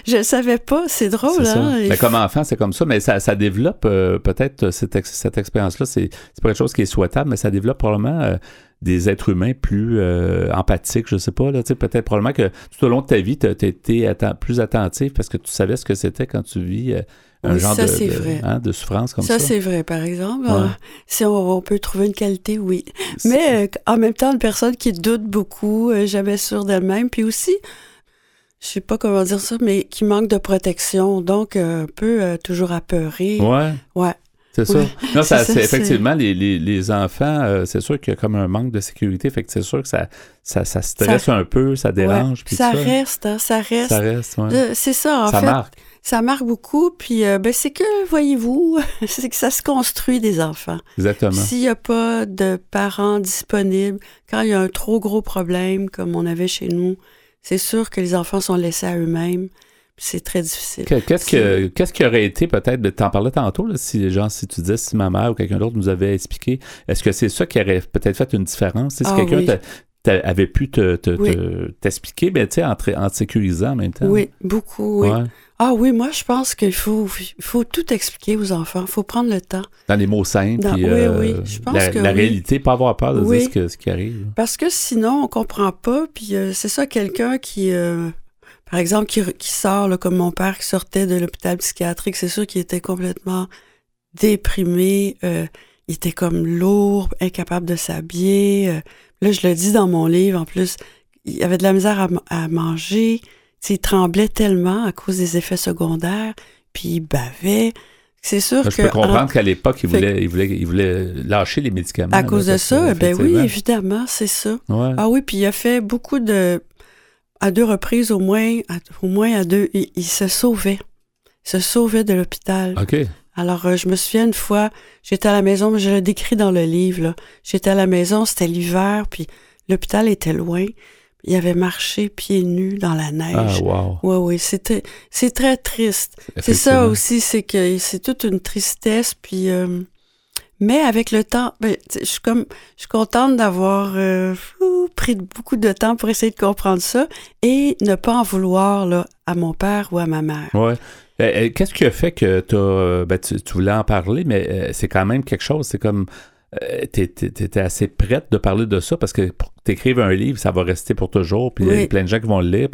Je le savais pas, c'est drôle, hein?
Mais comme enfant, c'est comme ça, mais ça, ça développe euh, peut-être euh, cette, ex- cette expérience-là, c'est c'est pas quelque chose qui est souhaitable, mais ça développe probablement euh, des êtres humains plus euh, empathiques, je sais pas, là, tu sais, peut-être probablement que tout au long de ta vie, tu as été plus attentif parce que tu savais ce que c'était quand tu vis euh, un
Oui,
genre
ça,
de,
c'est
de-
vrai.
hein, de souffrance comme ça.
Ça, c'est vrai, par exemple.
Ouais.
Euh, Si on, on peut trouver une qualité, oui. Mais euh, en même temps, une personne qui doute beaucoup, jamais sûre d'elle-même, puis aussi, je sais pas comment dire ça, mais qui manque de protection, donc un peu toujours apeurée.
Ouais.
Ouais.
C'est ça.
Ouais.
Non, ça,
C'est ça,
c'est
c'est-
effectivement, les, les, les enfants, euh, c'est sûr qu'il y a comme un manque de sécurité, fait que c'est sûr que ça, ça, ça stresse un peu, ça dérange.
Ouais.
puis
Ça
ça,
reste, hein, ça reste.
Ça reste, ouais.
Euh, C'est ça, en
ça
fait.
marque.
Ça marque beaucoup, puis euh, ben, c'est que, voyez-vous, [laughs] c'est que ça se construit des enfants.
Exactement.
S'il n'y a pas de parents disponibles, quand il y a un trop gros problème, comme on avait chez nous, c'est sûr que les enfants sont laissés à eux-mêmes. C'est très difficile.
Que- Qu'est-ce que qu'est-ce qui aurait été peut-être, t'en parlais tantôt, là, si genre si tu disais si ma mère ou quelqu'un d'autre nous avait expliqué, est-ce que c'est ça qui aurait peut-être fait une différence? Si
Ah
quelqu'un
oui.
avait pu te, te-
Oui.
te- t'expliquer, ben, tu sais, en, te- en te sécurisant en même temps.
Oui, beaucoup, oui.
Ouais.
Ah oui, moi, je pense qu'il faut, faut tout expliquer aux enfants. Il faut prendre le temps.
Dans les mots simples.
Dans-
puis,
oui,
euh,
oui, je pense
la,
que
la
oui.
réalité, pas avoir peur de
Oui.
dire ce, que- ce qui arrive.
Parce que sinon, on comprend pas. Puis euh, c'est ça, quelqu'un qui, euh, par exemple, qui, qui sort, là, comme mon père qui sortait de l'hôpital psychiatrique, c'est sûr qu'il était complètement déprimé. euh, il était comme lourd, incapable de s'habiller. euh. là, je le dis dans mon livre, en plus, il avait de la misère à, à manger. Tu sais, il tremblait tellement à cause des effets secondaires, puis il bavait. C'est sûr
Je
que...
peux comprendre
en-
qu'à l'époque, il voulait, il, voulait, il voulait lâcher les médicaments.
à
là,
cause de ça, ben oui, évidemment, c'est ça.
Ouais.
Ah oui, puis il a fait beaucoup de... À deux reprises, au moins, à- au moins à deux, il, il se sauvait. Il se sauvait de l'hôpital.
OK.
Alors, euh, je me souviens une fois, j'étais à la maison, mais je le décris dans le livre, là. J'étais à la maison, c'était l'hiver, puis l'hôpital était loin. Il avait marché pieds nus dans la
Ah,
neige.
wow.
Ouais, oui, c'était, c'est très triste. C'est ça aussi, c'est que c'est toute une tristesse, puis... euh, mais avec le temps, ben, je suis comme, je suis contente d'avoir euh, pris beaucoup de temps pour essayer de comprendre ça et ne pas en vouloir là, à mon père ou à ma mère.
Ouais. Qu'est-ce qui a fait que t'as, euh, ben, tu, tu voulais en parler, mais euh, c'est quand même quelque chose. C'est comme. Euh, t'es- assez prête de parler de ça parce que pour t'écrives un livre, ça va rester pour toujours. Puis il y a plein de gens qui vont le lire.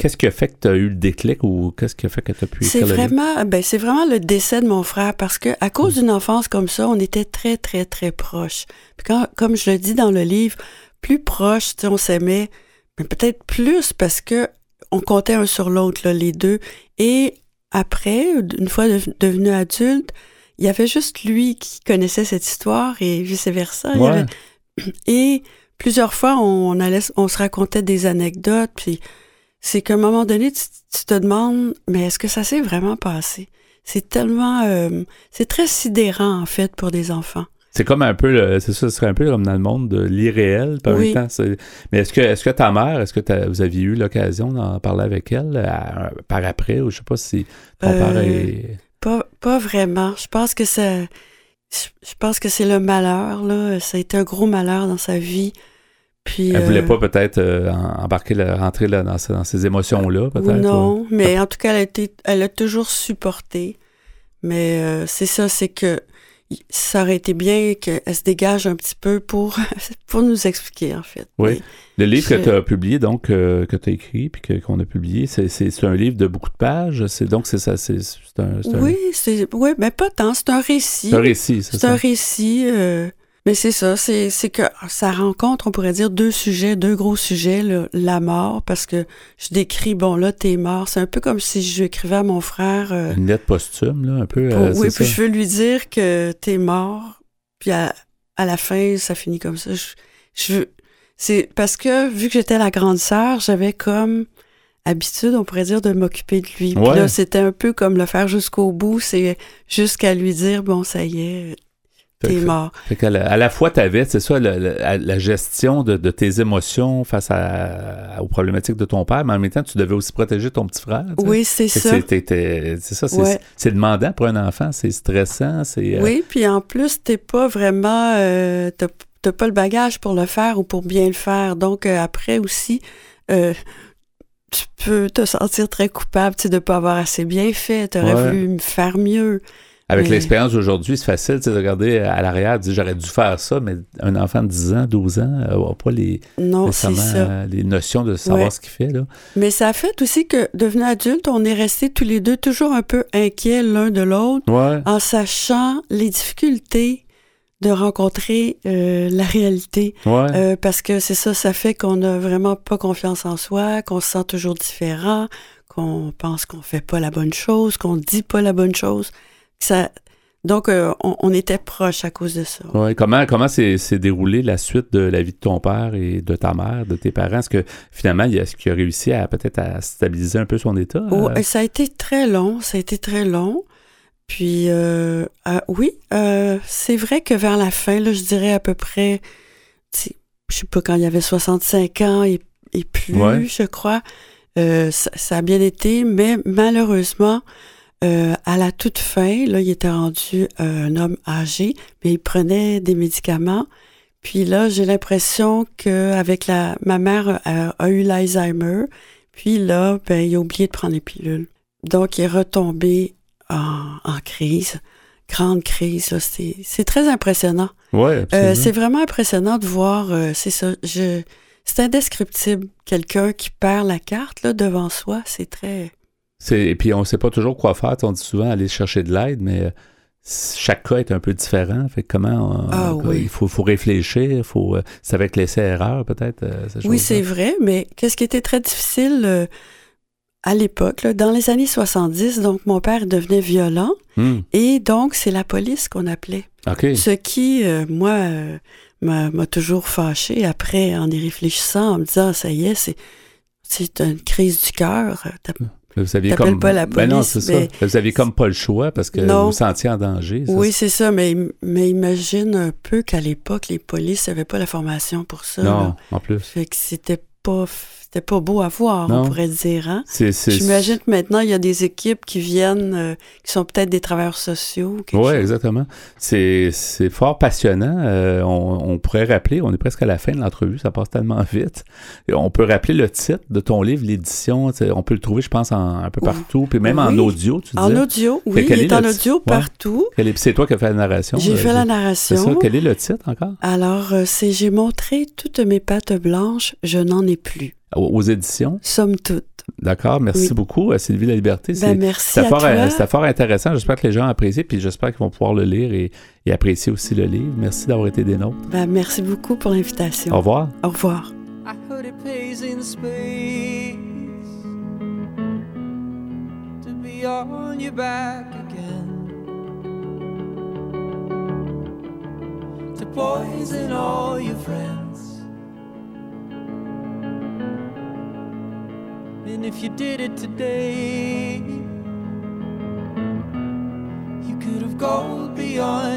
Qu'est-ce qui a fait que tu as eu le déclic ou qu'est-ce qui a fait que tu as pu
C'est
écrire le livre?
vraiment, ben, c'est vraiment le décès de mon frère parce que à cause d'une enfance comme ça, on était très, très, très proches. Puis quand, comme je le dis dans le livre, plus proches, on s'aimait, mais peut-être plus parce que on comptait un sur l'autre, les deux. Et après, une fois dev- devenu adulte, il y avait juste lui qui connaissait cette histoire et vice-versa.
Ouais.
avait- [clears throat] Et plusieurs fois, on, allait, on se racontait des anecdotes, puis c'est qu'à un moment donné, tu, tu te demandes, mais est-ce que ça s'est vraiment passé? C'est tellement... euh, c'est très sidérant, en fait, pour des enfants.
C'est comme un peu, c'est ça, ce serait un peu comme dans le monde de l'irréel.
Oui.
temps, c'est- mais est-ce que, est-ce que ta mère, est-ce que vous aviez eu l'occasion d'en parler avec elle à- par après ou je sais pas si ton
Euh,
père est.
Pas, vraiment. Je pense que ça... Je pense que c'est le malheur, là. Ça a été un gros malheur dans sa vie. Puis...
Elle voulait
euh,
pas peut-être euh, embarquer, la- rentrer là, dans, ce- dans ces émotions-là, peut-être?
Non, mais en tout cas, elle a, été, elle a toujours supporté. Mais euh, c'est ça, c'est que ça aurait été bien qu'elle se dégage un petit peu pour, [laughs] pour nous expliquer, en fait.
Oui. Le livre que tu as publié, donc, euh, que tu as écrit, puis qu'on a publié, c'est, c'est- c'est un livre de beaucoup de pages. C'est, donc, c'est ça, c'est, c'est un, c'est un-
Oui, c'est oui, mais pas tant. C'est un récit.
c'est un récit, c'est,
C'est
ça.
un récit. euh, mais c'est ça, c'est c'est que ça rencontre, on pourrait dire, deux sujets, deux gros sujets. la mort, parce que je décris, bon, là, t'es mort. C'est un peu comme si je écrivais à mon frère. euh,
Une lettre posthume, là, un peu.
pour-
euh,
oui, puis
ça.
je veux lui dire que t'es mort. Puis à, à la fin, ça finit comme ça. Je, je veux- c'est parce que vu que j'étais la grande sœur, j'avais comme habitude, on pourrait dire, de m'occuper de lui. Puis
Ouais.
là, c'était un peu comme le faire jusqu'au bout. C'est jusqu'à lui dire, bon, ça y est, t'es mort.
Fait à la fois, tu avais, c'est ça, la gestion de, de tes émotions face à, aux problématiques de ton père, mais en même temps, tu devais aussi protéger ton petit frère. tu.
Oui, c'est ça.
c'est- ça, c'est
Ouais.
demandant pour un enfant, c'est stressant, c'est... euh,
Oui, puis en plus, t'es pas vraiment. euh, t'as pas le bagage pour le faire ou pour bien le faire. Donc, euh, après aussi, tu peux te sentir très coupable tu de pas avoir assez bien fait. T'aurais
Ouais.
voulu me faire mieux.
Avec l'expérience d'aujourd'hui, c'est facile de regarder à l'arrière, de dire j'aurais dû faire ça, mais un enfant de 10 ans, 12 ans, n'a pas les,
Non, ça.
euh, les notions de savoir ce qu'il fait. Là.
Mais ça a fait aussi que, devenu adulte, on est restés tous les deux toujours un peu inquiets l'un de l'autre,
Ouais.
en sachant les difficultés de rencontrer euh, la réalité.
Ouais.
Euh, parce que c'est ça, ça fait qu'on n'a vraiment pas confiance en soi, qu'on se sent toujours différent, qu'on pense qu'on fait pas la bonne chose, qu'on dit pas la bonne chose. Ça, donc, euh, on, on était proches à cause de ça.
Ouais. Comment comment s'est déroulée la suite de la vie de ton père et de ta mère, de tes parents? Est-ce que finalement, il a, est-ce qu'il a réussi à peut-être à stabiliser un peu son état?
Oh,
Euh,
ça a été très long, ça a été très long. Puis, euh, euh, oui, euh, c'est vrai que vers la fin, là, je dirais à peu près, je sais pas, quand il y avait 65 ans et, et plus,
Ouais.
je crois, ça, ça a bien été, mais malheureusement, euh, à la toute fin, là, il était rendu euh, un homme âgé, mais il prenait des médicaments. Puis là, j'ai l'impression qu'avec la, ma mère a, a eu l'Alzheimer. Puis là, ben, il a oublié de prendre les pilules. Donc, il est retombé en, en crise, grande crise. là. C'est c'est très impressionnant.
ouais,
Euh, c'est vraiment impressionnant de voir, euh, c'est ça, je, c'est indescriptible. Quelqu'un qui perd la carte là, devant soi, c'est très...
Et puis, on ne sait pas toujours quoi faire. On dit souvent aller chercher de l'aide, mais euh, chaque cas est un peu différent. Fait comment on-
Ah, oui.
il faut, faut réfléchir. Faut, euh, c'est avec l'essai-erreur, peut-être. euh,
Oui, c'est vrai, mais qu'est-ce qui était très difficile euh, à l'époque, dans les années 70, donc mon père devenait violent
Hmm,
et donc c'est la police qu'on appelait. Ce qui, moi, m'a m'a toujours fâché après, en y réfléchissant, en me disant, ça y est, c'est c'est une crise du cœur.
Vous aviez
T'appelles
comme...
pas la
Ben non,
police,
c'est ça. Vous aviez comme pas le choix parce que
Non.
vous vous sentiez en danger. ça,
Oui, c'est ça, mais, mais imagine un peu qu'à l'époque, les polices n'avaient pas la formation pour ça.
Non,
là.
en plus.
Fait que c'était pas, c'était pas beau à voir,
Non.
on pourrait dire. Hein?
C'est, c'est...
J'imagine que maintenant, il y a des équipes qui viennent, euh, qui sont peut-être des travailleurs sociaux.
Oui, exactement. C'est, c'est fort passionnant. Euh, on, on pourrait rappeler, on est presque à la fin de l'entrevue, ça passe tellement [laughs] vite. Et on peut rappeler le titre de ton livre, l'édition. On peut le trouver, je pense, en, un peu partout, puis même en audio, tu
En
disais.
audio, oui, il
est
en audio?
Ouais.
partout.
C'est toi qui as fait la narration.
J'ai
euh,
fait la
C'est ça.
narration.
Quel est le titre encore?
Alors, euh, c'est J'ai montré toutes mes pattes blanches, je n'en ai plus.
Aux, éditions?
Somme toute.
D'accord. Merci
Oui.
beaucoup, euh, Sylvie La Liberté. C'est-
Ben, merci
C'était
à
fort,
toi.
euh, c'était fort intéressant. J'espère que les gens apprécient, puis j'espère qu'ils vont pouvoir le lire et, et apprécier aussi le livre. Merci d'avoir été des nôtres.
Ben, merci beaucoup pour l'invitation.
Au revoir.
Au revoir.
I heard it pays in space to be on your back again. To poison all your friends. And if you did it today, you could have gone beyond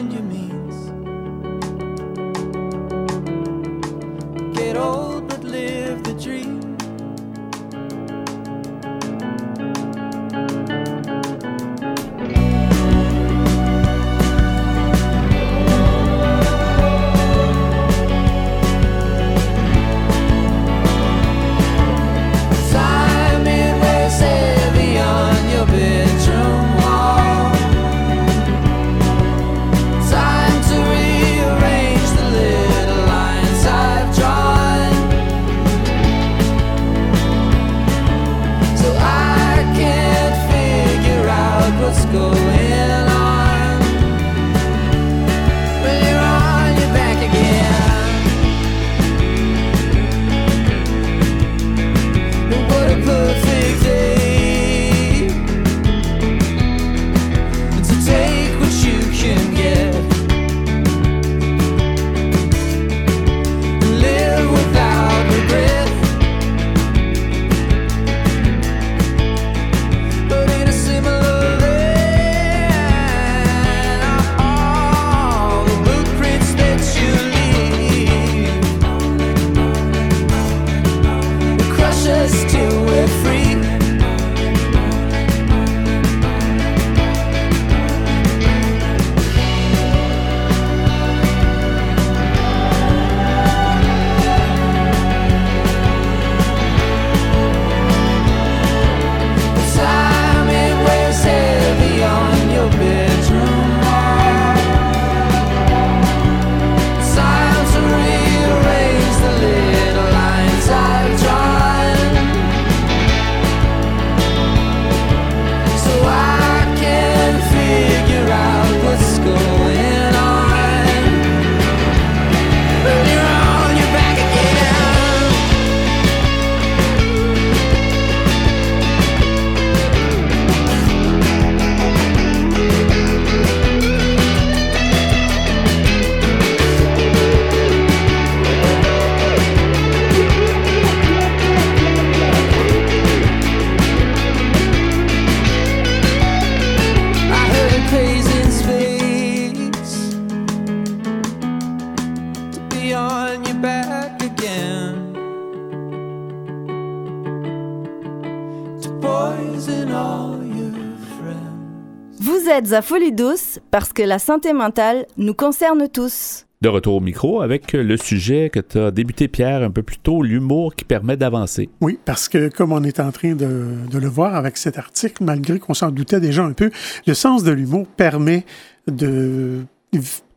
À Folie Douce parce que la santé mentale nous concerne tous.
De retour au micro avec le sujet que tu as débuté, Pierre, un peu plus tôt, l'humour qui permet d'avancer.
Oui, parce que comme on est en train de, de le voir avec cet article, malgré qu'on s'en doutait déjà un peu, le sens de l'humour permet de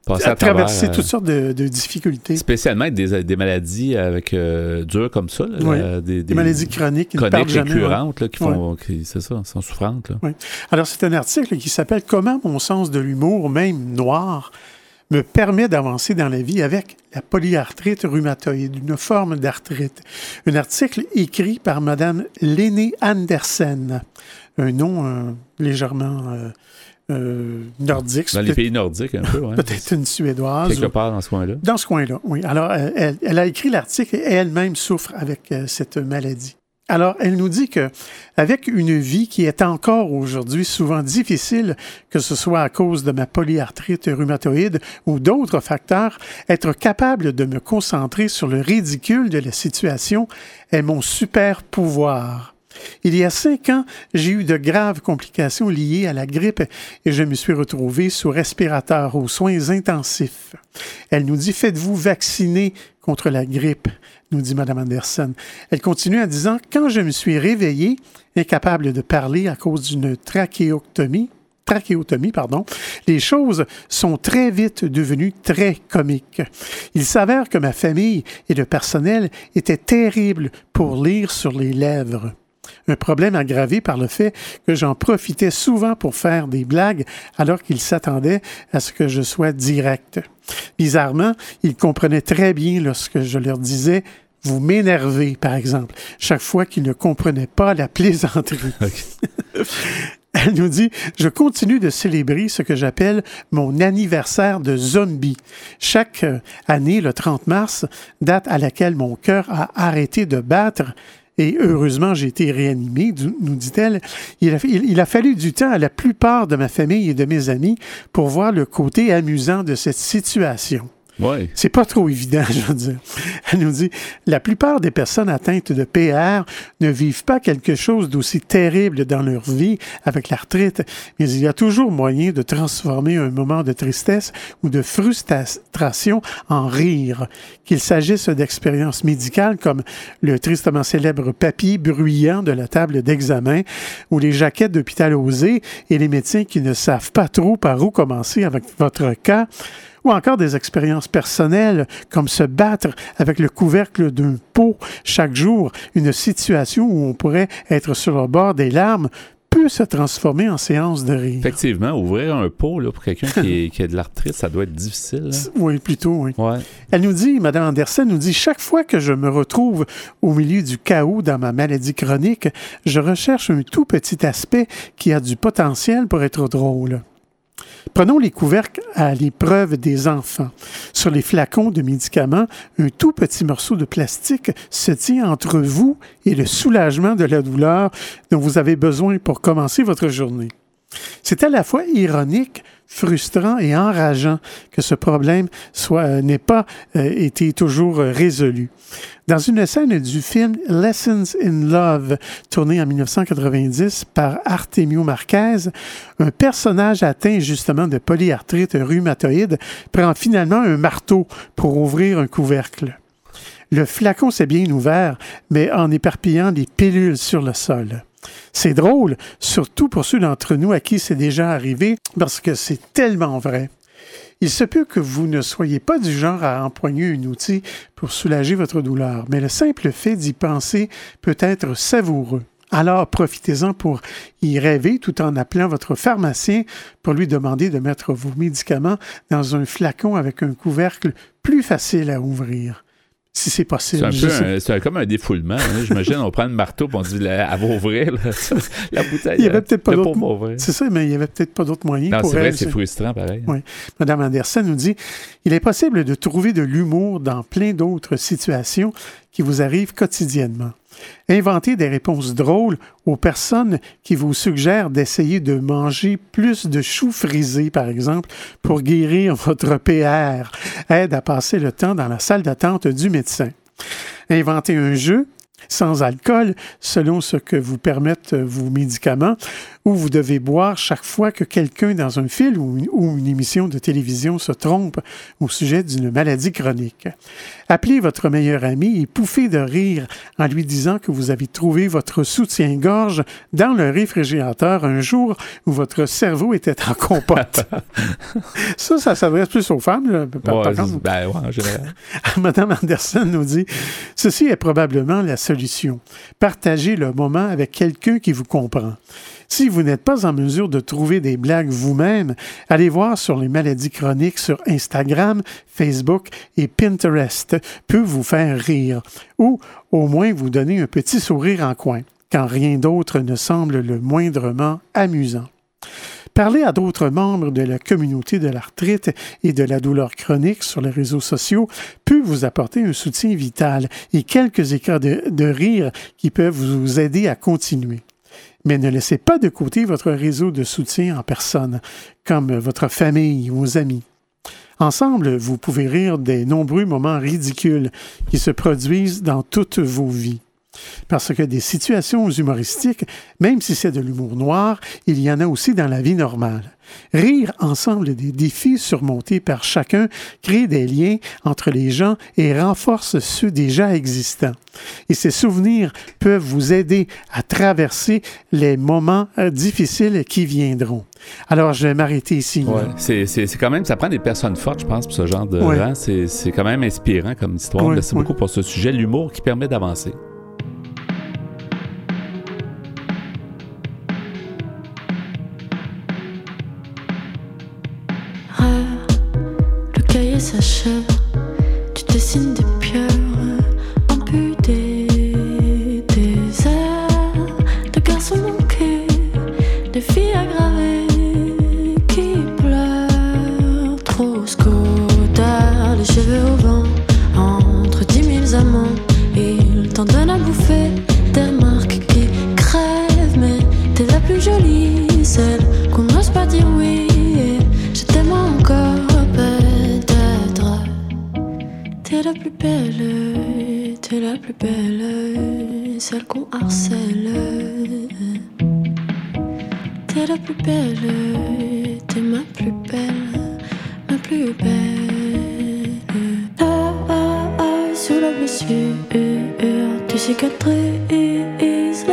Passer à
traverser
travers, euh,
toutes sortes de, de difficultés.
Spécialement des, des maladies avec euh, dures comme ça. là,
Oui.
la- des,
Des maladies chroniques
chroniques
jamais.
récurrentes là, qui font, qui- c'est ça, sont souffrantes. là.
Oui. Alors, c'est un article qui s'appelle Comment mon sens de l'humour, même noir, me permet d'avancer dans la vie avec la polyarthrite rhumatoïde, une forme d'arthrite. Un article écrit par Madame Léné Andersen, un nom euh, légèrement euh, euh, nordique.
Dans les pays nordiques, un peu. ouais.
Peut-être une Suédoise.
Quelque
ou-
part dans ce coin-là.
Dans ce coin-là, oui. Alors, elle, elle a écrit l'article et elle-même souffre avec euh, cette maladie. Alors, elle nous dit que avec une vie qui est encore aujourd'hui souvent difficile, que ce soit à cause de ma polyarthrite rhumatoïde ou d'autres facteurs, être capable de me concentrer sur le ridicule de la situation est mon super pouvoir. Il y a cinq ans, j'ai eu de graves complications liées à la grippe et je me suis retrouvé sous respirateur aux soins intensifs. Elle nous dit Faites-vous vacciner contre la grippe nous dit Mme Anderson. Elle continue en disant Quand je me suis réveillé, incapable de parler à cause d'une trachéotomie, trachéotomie, pardon, les choses sont très vite devenues très comiques. Il s'avère que ma famille et le personnel étaient terribles pour lire sur les lèvres. Un problème aggravé par le fait que j'en profitais souvent pour faire des blagues alors qu'ils s'attendaient à ce que je sois direct. Bizarrement, ils comprenaient très bien lorsque je leur disais vous m'énervez, par exemple, chaque fois qu'ils ne comprenaient pas la plaisanterie. [laughs] [laughs] Elle nous dit Je continue de célébrer ce que j'appelle mon anniversaire de zombie. Chaque euh, année, le 30 mars, date à laquelle mon cœur a arrêté de battre. Et heureusement, j'ai été réanimé, du- nous dit-elle. Il- il a fallu du temps à la plupart de ma famille et de mes amis pour voir le côté amusant de cette situation.
Oui.
C'est pas trop évident, [laughs] je veux dire. Elle nous dit La plupart des personnes atteintes de PR ne vivent pas quelque chose d'aussi terrible dans leur vie avec l'arthrite, mais il y a toujours moyen de transformer un moment de tristesse ou de frustration en rire. Qu'il s'agisse d'expériences médicales comme le tristement célèbre papier bruyant de la table d'examen ou les jaquettes d'hôpital osé et les médecins qui ne savent pas trop par où commencer avec votre cas ou encore des expériences personnelles comme se battre avec le couvercle d'un pot chaque jour, une situation où on pourrait être sur le bord des larmes peut se transformer en séance de rire.
Effectivement, ouvrir un pot là, pour quelqu'un qui, [laughs] a de l'arthrite, ça doit être difficile. hein?
Oui, plutôt, oui.
Ouais.
Elle nous dit, Mme Anderson nous dit, chaque fois que je me retrouve au milieu du chaos dans ma maladie chronique, je recherche un tout petit aspect qui a du potentiel pour être drôle. Prenons les couvercles à l'épreuve des enfants. Sur les flacons de médicaments, un tout petit morceau de plastique se tient entre vous et le soulagement de la douleur dont vous avez besoin pour commencer votre journée. C'est à la fois ironique, frustrant et enrageant que ce problème soit euh, n'ait pas euh, été toujours euh, résolu. Dans une scène du film Lessons in Love, tourné en 1990 par Artemio Marquez, un personnage atteint justement de polyarthrite rhumatoïde prend finalement un marteau pour ouvrir un couvercle. Le flacon s'est bien ouvert, mais en éparpillant des pilules sur le sol. C'est drôle, surtout pour ceux d'entre nous à qui c'est déjà arrivé, parce que c'est tellement vrai. Il se peut que vous ne soyez pas du genre à empoigner un outil pour soulager votre douleur, mais le simple fait d'y penser peut être savoureux. Alors profitez-en pour y rêver tout en appelant votre pharmacien pour lui demander de mettre vos médicaments dans un flacon avec un couvercle plus facile à ouvrir. Si c'est
C'est
possible.
peu c'est un- comme un défoulement. hein. J'imagine, on prend le marteau et on dit la- elle va ouvrir là, [laughs] la bouteille.
Il y avait peut-être pas d'autre. C'est ça, mais il n'y avait peut-être pas d'autres moyens
Non, c'est vrai, c'est frustrant pareil.
Oui. Madame Anderson nous dit Il est possible de trouver de l'humour dans plein d'autres situations qui vous arrivent quotidiennement. Inventez des réponses drôles aux personnes qui vous suggèrent d'essayer de manger plus de choux frisés, par exemple, pour guérir [laughs] votre PR. Aide à passer le temps dans la salle d'attente du médecin. Inventez un jeu sans alcool, selon ce que vous permettent vos médicaments, où vous devez boire chaque fois que quelqu'un dans un film ou une, ou une émission de télévision se trompe au sujet d'une maladie chronique. Appelez votre meilleur ami et pouffez de rire en lui disant que vous avez trouvé votre soutien-gorge dans le réfrigérateur un jour où votre cerveau était en compote. [laughs] ça, ça s'adresse plus aux femmes. là. Par-
Ouais, ben ouais, en général. [laughs]
Madame Anderson nous dit Ceci est probablement la solution. Partagez le moment avec quelqu'un qui vous comprend. Si vous n'êtes pas en mesure de trouver des blagues vous-même, allez voir sur les maladies chroniques sur Instagram, Facebook et Pinterest peut vous faire rire ou au moins vous donner un petit sourire en coin quand rien d'autre ne semble le moindrement amusant. Parler à d'autres membres de la communauté de l'arthrite et de la douleur chronique sur les réseaux sociaux peut vous apporter un soutien vital et quelques éclats de, de rire qui peuvent vous aider à continuer. Mais ne laissez pas de côté votre réseau de soutien en personne, comme votre famille ou vos amis. Ensemble, vous pouvez rire des nombreux moments ridicules qui se produisent dans toutes vos vies. Parce que des situations humoristiques, même si c'est de l'humour noir, il y en a aussi dans la vie normale. Rire ensemble des défis surmontés par chacun crée des liens entre les gens et renforce ceux déjà existants. Et ces souvenirs peuvent vous aider à traverser les moments euh, difficiles qui viendront. Alors, je vais m'arrêter ici.
Ouais, c'est, quand même, ça prend des personnes fortes, je pense, pour ce genre de.
Ouais.
c'est, c'est quand même inspirant comme histoire.
Ouais,
Merci beaucoup pour ce sujet, l'humour qui permet d'avancer.
这是 la plus belle, celle qu'on harcèle. T'es la plus belle, t'es ma plus belle, ma plus belle. Ah, ah, ah, sous la blessure, tu cicatrises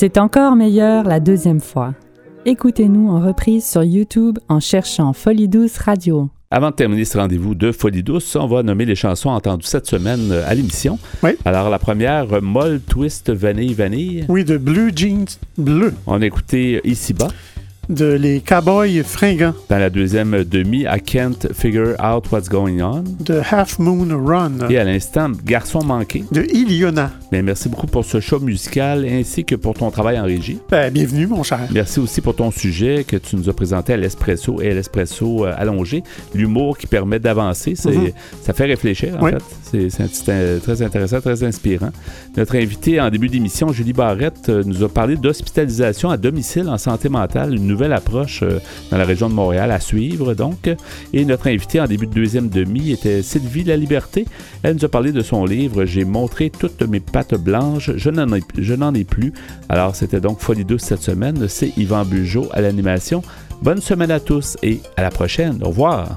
C'est
encore meilleur la deuxième fois. Écoutez-nous en reprise sur YouTube en cherchant Folie Douce Radio.
Avant de terminer ce rendez-vous de Folie Douce, on va nommer les chansons entendues cette semaine euh, à l'émission.
Oui.
Alors, la première, euh, Molle, Twist, Vanille, Vanille.
Oui, de Blue Jeans Bleu,
On a écouté Ici-bas.
De Les Cowboys Fringants,
Dans la deuxième demi, I Can't Figure Out What's Going On.
de Half Moon Run,
Et à l'instant, Garçon manqué.
de Iliona.
Bien, merci beaucoup pour ce show musical ainsi que pour ton travail en régie.
Ben, bienvenue, mon cher.
Merci aussi pour ton sujet que tu nous as présenté à l'espresso et à l'espresso euh, allongé. L'humour qui permet d'avancer,
Mhm.
ça fait réfléchir en
Oui.
fait. C'est, un- très intéressant, très inspirant. Notre invité en début d'émission, Julie Barrette, euh, nous a parlé d'hospitalisation à domicile en santé mentale, une nouvelle approche euh, dans la région de Montréal à suivre donc. Et notre invité en début de deuxième demi était Sylvie La Liberté. Elle nous a parlé de son livre J'ai montré toutes mes pattes blanches, je n'en ai, plus. Alors c'était donc Folie douce cette semaine. C'est Yvan Bugeaud à l'animation. Bonne semaine à tous et à la prochaine. Au revoir.